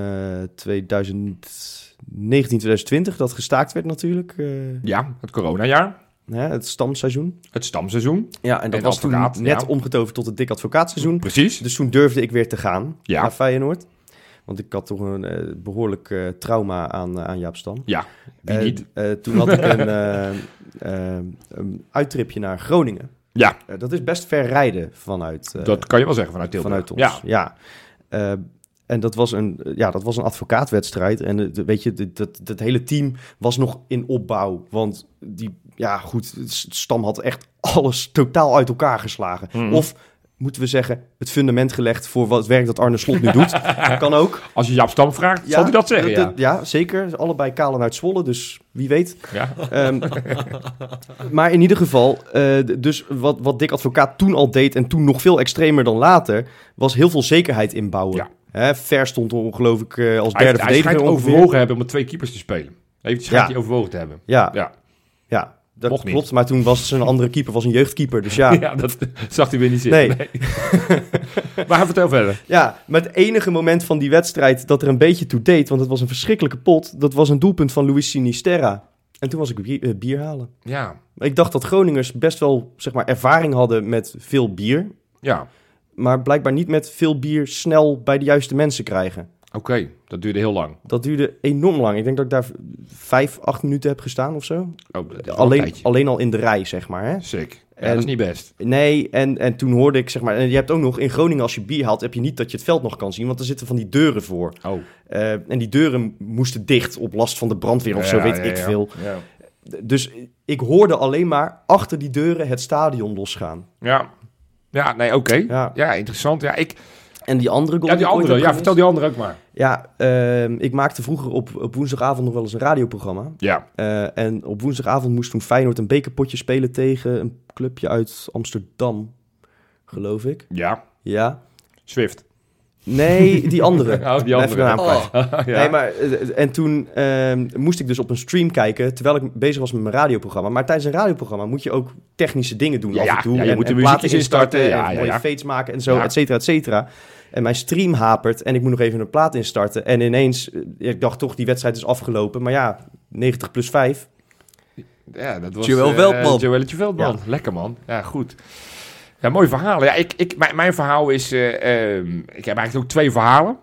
2019, 2020, dat gestaakt werd natuurlijk. ja, het coronajaar. Hè, het stamseizoen. Het stamseizoen. Ja, en dat En was toen net ja. omgetoverd tot het dik advocaatseizoen. Precies. Dus toen durfde ik weer te gaan Ja. naar Feyenoord. Want ik had toch een eh, behoorlijk eh, trauma aan, eh, aan Jaap Stam. Ja, wie niet? eh, toen had ik <laughs> een, een uittripje naar Groningen. Ja, dat is best ver rijden vanuit, dat kan je wel zeggen vanuit Tilburg. vanuit ons. Ja, Ja. En dat was een, ja, dat was een advocaatwedstrijd. En weet je, dat hele team was nog in opbouw. Want die, ja goed, Stam had echt alles totaal uit elkaar geslagen. Mhm. Of moeten we zeggen, het fundament gelegd voor wat het werk dat Arne Slot nu doet. Dat <laughs> kan ook. als je Jaap Stam vraagt, zal hij dat zeggen, ja. ja, zeker. Allebei kalen uit Zwolle, dus wie weet. ja. Ehm, maar in ieder geval, eh, dus wat, wat Dick Advocaat toen al deed en toen nog veel extremer dan later, was heel veel zekerheid inbouwen. Ja. Hè, Ver stond er geloof ik eh, als Hij, derde hij schijnt verdediger ongeveer. overwogen te hebben om met twee keepers te spelen. Heeft schijnt Ja. hij overwogen te hebben. Ja, Ja. Dat Mocht niet. klopt. Maar toen was zijn andere keeper was een jeugdkeeper, dus ja. <laughs> Ja, dat <laughs> zag hij weer niet zitten. Nee. maar vertel verder. Ja, maar het enige moment van die wedstrijd dat er een beetje toe deed, want het was een verschrikkelijke pot, dat was een doelpunt van Luis Sinisterra. En toen was ik bier, eh, bier halen. Ja, Ik dacht dat Groningers best wel zeg maar, ervaring hadden met veel bier. ja. maar blijkbaar niet met veel bier snel bij de juiste mensen krijgen. Oké, dat duurde heel lang. Dat duurde enorm lang. Ik denk dat ik daar vijf, acht minuten heb gestaan of zo. Oh, Alleen, alleen al in de rij, zeg maar. Hè? Sick. Ja, En- dat is niet best. Nee, en, en toen hoorde ik, zeg maar... En je hebt ook nog, in Groningen als je bier haalt... heb je niet dat je het veld nog kan zien, want er zitten van die deuren voor. Oh. Eh, en die deuren moesten dicht op last van de brandweer of zo, weet ja, ik veel. Dus ik hoorde alleen maar achter die deuren het stadion losgaan. Ja, ja nee, oké. Ja. Ja. interessant. Ja, ik, En die andere goal ja die andere. Ja, vertel die andere ook maar. Ja, ehm, ik maakte vroeger op, op woensdagavond nog wel eens een radioprogramma. Ja, Eh, en op woensdagavond moest toen Feyenoord een bekerpotje spelen tegen een clubje uit Amsterdam, geloof ik. ja. Ja. Swift. Nee, die andere. <laughs> Oh, die Even andere. kwijt. <laughs> ja. Nee, maar, eh, en toen ehm, moest ik dus op een stream kijken, terwijl ik bezig was met mijn radioprogramma. Maar tijdens een radioprogramma moet je ook technische dingen doen Ja, af en toe. Ja, je en, moet de muziekjes instarten. Ja, en mooie maken en zo, et cetera, et cetera. En mijn stream hapert en ik moet nog even een plaat instarten. En ineens, eh, ik dacht toch, die wedstrijd is afgelopen. Maar ja, 90 plus 5. Ja, dat was... Joël eh, Veldman. Joëlletje Veldman. Lekker, man. Ja, goed. Ja, mooi verhaal. Ja, ik, ik, mijn, mijn verhaal is... eh, ehm, ik heb eigenlijk ook twee verhalen.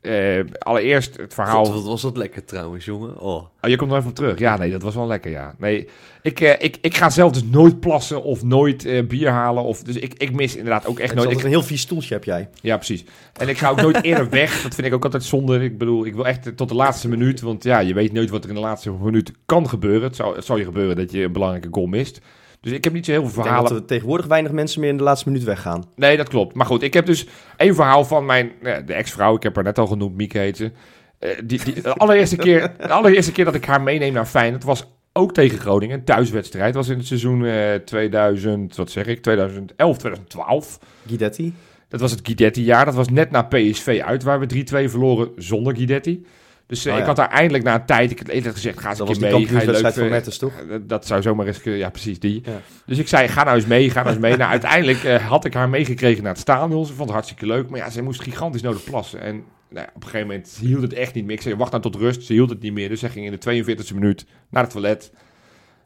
Eh, allereerst het verhaal... God, wat was dat lekker trouwens, jongen. Oh. Oh, je komt er even op terug. Ja, nee, dat was wel lekker, ja. Nee, ik, eh, ik, ik ga zelf dus nooit plassen of nooit eh, bier halen. Of, dus ik, ik mis inderdaad ook echt nooit... Ik, een heel vies stoeltje heb jij. ja, precies. En ik ga ook nooit eerder weg. Dat vind ik ook altijd zonde. Ik bedoel, ik wil echt tot de laatste minuut. Want ja, je weet nooit wat er in de laatste minuut kan gebeuren. Het zou, het zou je gebeuren dat je een belangrijke goal mist. Dus ik heb niet zo heel veel Ik denk verhalen. dat er tegenwoordig weinig mensen meer in de laatste minuut weggaan. Nee, dat klopt. Maar goed, ik heb dus één verhaal van mijn ja, de ex-vrouw. Ik heb haar net al genoemd, Mieke heet ze. Eh, die, die, de, allereerste <laughs> keer, de allereerste keer dat ik haar meeneem naar Feyenoord was ook tegen Groningen. Een thuiswedstrijd. Was in het seizoen eh 2000, wat zeg ik, 2011, 2012. Guidetti. Dat was het Guidetti-jaar. Dat was net na PSV uit, waar we 3-2 verloren zonder Guidetti. Dus eh, Oh, ik ja. had daar eindelijk na een tijd, ik had gezegd, ga eens een Dat was keer mee. Ga je leuk kampioenswedstrijd van toch? Eh, Dat zou zomaar eens, kunnen- ja precies die. Ja. Dus ik zei, ga nou eens mee, ga nou eens mee. nou, uiteindelijk eh, had ik haar meegekregen naar het stadion. Ze vond het hartstikke leuk, maar ja, ze moest gigantisch nodig plassen. En nou, op een gegeven moment hield het echt niet meer. Ik zei, wacht nou tot rust. Ze hield het niet meer, dus zij ging in de 42e minuut naar het toilet.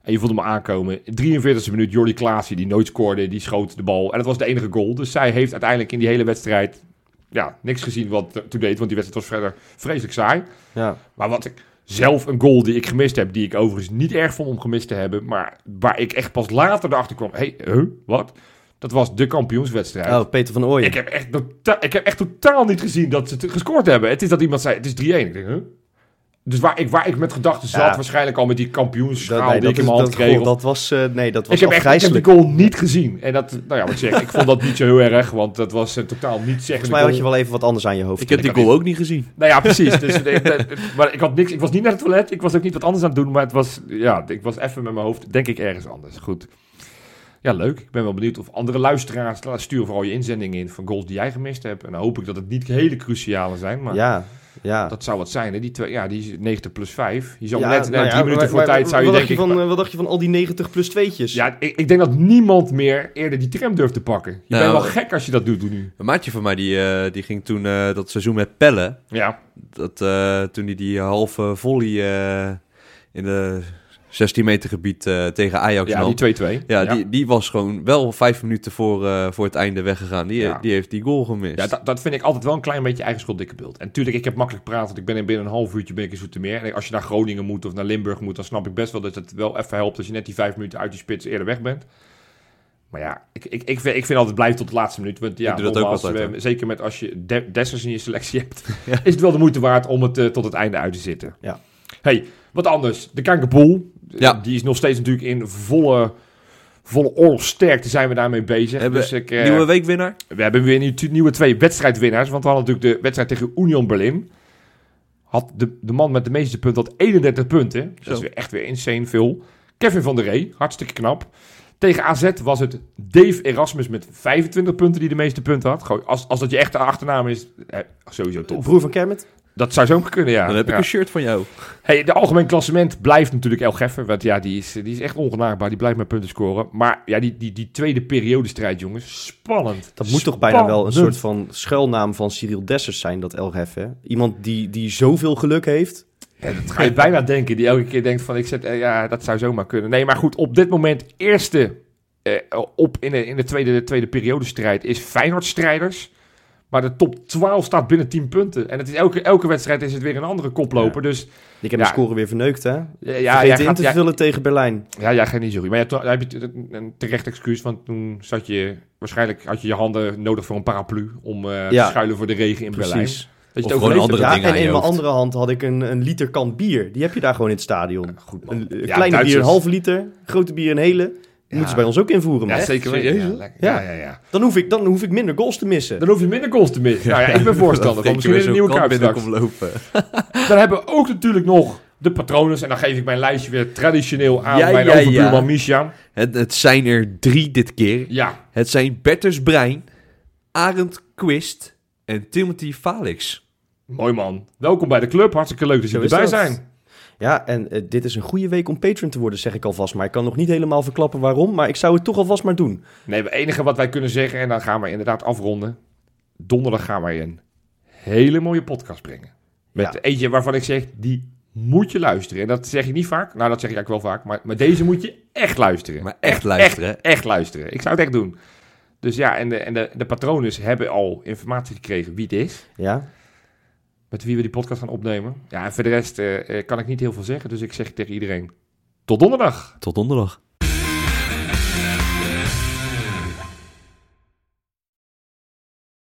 En je voelde me aankomen. In de 43e minuut, Jordi Klaasie, die nooit scoorde, die schoot de bal. En dat was de enige goal. Dus zij heeft uiteindelijk in die hele wedstrijd ja, niks gezien wat er toe deed. Want die wedstrijd was verder vreselijk saai. Ja. Maar wat ik zelf een goal die ik gemist heb, die ik overigens niet erg vond om gemist te hebben, maar waar ik echt pas later erachter kwam, hé, hey, huh, wat? Dat was de kampioenswedstrijd. Oh, Peter van Ooyen. Ik heb, echt tota- ik heb echt totaal niet gezien dat ze het gescoord hebben. Het is dat iemand zei, het is 3-1. Ik denk, huh? Dus waar ik, waar ik met gedachten zat, Ja. waarschijnlijk al met die kampioensschaal nee, die ik in mijn hand dat, kreeg. goh, dat was, eh, nee, dat was ik heb echt ik heb die goal niet gezien. En dat, nou ja, wat ik zeg, ik vond dat niet zo heel erg, want dat was eh, totaal niet zeggende Volgens mij had je wel even wat anders aan je hoofd. Ik heb die Ik goal ook niet gezien. Nou ja, precies. Dus, <laughs> maar ik, had niks, ik was niet naar het toilet, ik was ook niet wat anders aan het doen, maar het was, ja, ik was even met mijn hoofd, denk ik, ergens anders. Goed. Ja, leuk. Ik ben wel benieuwd of andere luisteraars, stuur vooral je inzendingen in van goals die jij gemist hebt. En dan hoop ik dat het niet hele cruciale zijn, maar... Ja, ja. Dat zou wat zijn, hè? Die twee, ja, die is 90 plus 5. Je zou Ja, net, net nou ja, drie minuten voor maar tijd zou je wat denk dacht ik... je van, eh, Wat dacht je van al die 90 plus tweetjes? ja, ik, ik denk dat niemand meer eerder die tram durft te pakken. Je Nou, bent wel gek als je dat doet nu. Een maatje van mij die, eh, die ging toen eh, dat seizoen met pellen. Ja, Dat, eh, toen hij die halve volley eh, in de 16 meter gebied eh, tegen Ajax ja nam. die 2-2. Ja, Die, die was gewoon wel vijf minuten voor, eh, voor het einde weggegaan. Die, Ja. die heeft die goal gemist. Ja, dat, dat vind ik altijd wel een klein beetje eigen schuld dikke beeld. En natuurlijk, ik heb makkelijk praten, want ik ben in binnen een half uurtje ben ik in Zoetermeer. En als je naar Groningen moet of naar Limburg moet, dan snap ik best wel dat het wel even helpt als je net die vijf minuten uit die spits eerder weg bent. Maar ja, ik, ik, ik, vind, ik vind altijd blijven tot de laatste minuut. Want ja, Ik doe dat ook nogmaals, altijd, we- hoor. zeker met als je de, Dessers in je selectie hebt, <laughs> Ja. is het wel de moeite waard om het eh, tot het einde uit te zitten. Ja. Hey, wat anders. De Kankerpool, Ja. die is nog steeds natuurlijk in volle, volle oorlogsterkte zijn we daarmee bezig. Hebben dus ik, eh, Nieuwe weekwinnaar? we hebben weer nieuw- nieuwe twee wedstrijdwinnaars. Want we hadden natuurlijk de wedstrijd tegen Union Berlin. Had de, de man met de meeste punten had 31 punten. Dat Zo. is weer echt weer insane veel. Kevin van der Ree, hartstikke knap. Tegen AZ was het Dave Erasmus met 25 punten die de meeste punten had. Als, als dat je echte achternaam is, eh, sowieso tof. Broer van Kermit? Dat zou zo kunnen, ja. Dan heb ik Ja. een shirt van jou. Hey, de algemeen klassement blijft natuurlijk El Geffer. Want ja, die is, die is echt ongenaakbaar. Die blijft met punten scoren. Maar ja, die, die, die tweede periodestrijd, jongens. Spannend. Dat moet toch bijna wel een soort van schuilnaam van Cyril Dessers zijn, dat hè? Iemand die, die zoveel geluk heeft. Ja, dat ga je bijna denken. Die elke keer denkt van, ik zet, eh, ja, dat zou zomaar kunnen. Nee, maar goed, op dit moment eerste eh, op in de, in de tweede, de tweede periodestrijd is Feyenoord-strijders. Maar de top 12 staat binnen 10 punten. En het is elke, elke wedstrijd is het weer een andere koploper. Dus Ik heb Ja. de score weer verneukt, hè? ja, ja, jij in gaat, te ja, vullen tegen Berlijn. ja, jij gaat niet zo goed. Maar ja, toen heb je een- terecht excuus. Want toen zat je, waarschijnlijk had je je handen nodig voor een paraplu. Om eh, Ja. te schuilen voor de regen in Berlijn. Precies. Dat je het Of gewoon overleefd andere hebt. Ja, en je in mijn andere hand had ik een, een liter kan bier. Die heb je daar gewoon in het stadion. Goed, man. Een, een Ja, kleine bier een halve liter, grote bier een hele. Ja. Moeten ze bij ons ook invoeren, man. Ja, zeker weten. Serieus, Ja, ja, Ja. ja, ja. Dan, hoef ik, dan hoef ik minder goals te missen. Dan hoef je minder goals te missen. Nou ja, ik ben <laughs> voorstander van misschien weer een nieuwe kuip straks. lopen. <laughs> Dan hebben we ook natuurlijk nog de patronen. En dan geef ik mijn lijstje weer traditioneel aan Ja, mijn ja, overbuurman ja. Misha. Het, het zijn er drie dit keer. Ja, Het zijn Bertus Brein, Arend Quist en Timothy Falix. mooi man. Welkom bij de club. Hartstikke leuk dat jullie erbij dat. zijn. Ja, en eh, dit is een goede week om patron te worden, zeg ik alvast. Maar ik kan nog niet helemaal verklappen waarom. Maar ik zou het toch alvast maar doen. Nee, het enige wat wij kunnen zeggen, en dan gaan we inderdaad afronden. Donderdag gaan wij een hele mooie podcast brengen. Met Ja. eentje waarvan ik zeg, die moet je luisteren. En dat zeg ik niet vaak. Nou, dat zeg ik eigenlijk wel vaak. Maar, maar deze moet je echt luisteren. Maar echt luisteren, Echt, echt luisteren. Ik zou het echt doen. Dus ja, en de, en de, de patronen hebben al informatie gekregen wie het is. Ja? Met wie we die podcast gaan opnemen. Ja, en voor de rest eh, eh, kan ik niet heel veel zeggen. Dus ik zeg tegen iedereen, tot donderdag. Tot donderdag.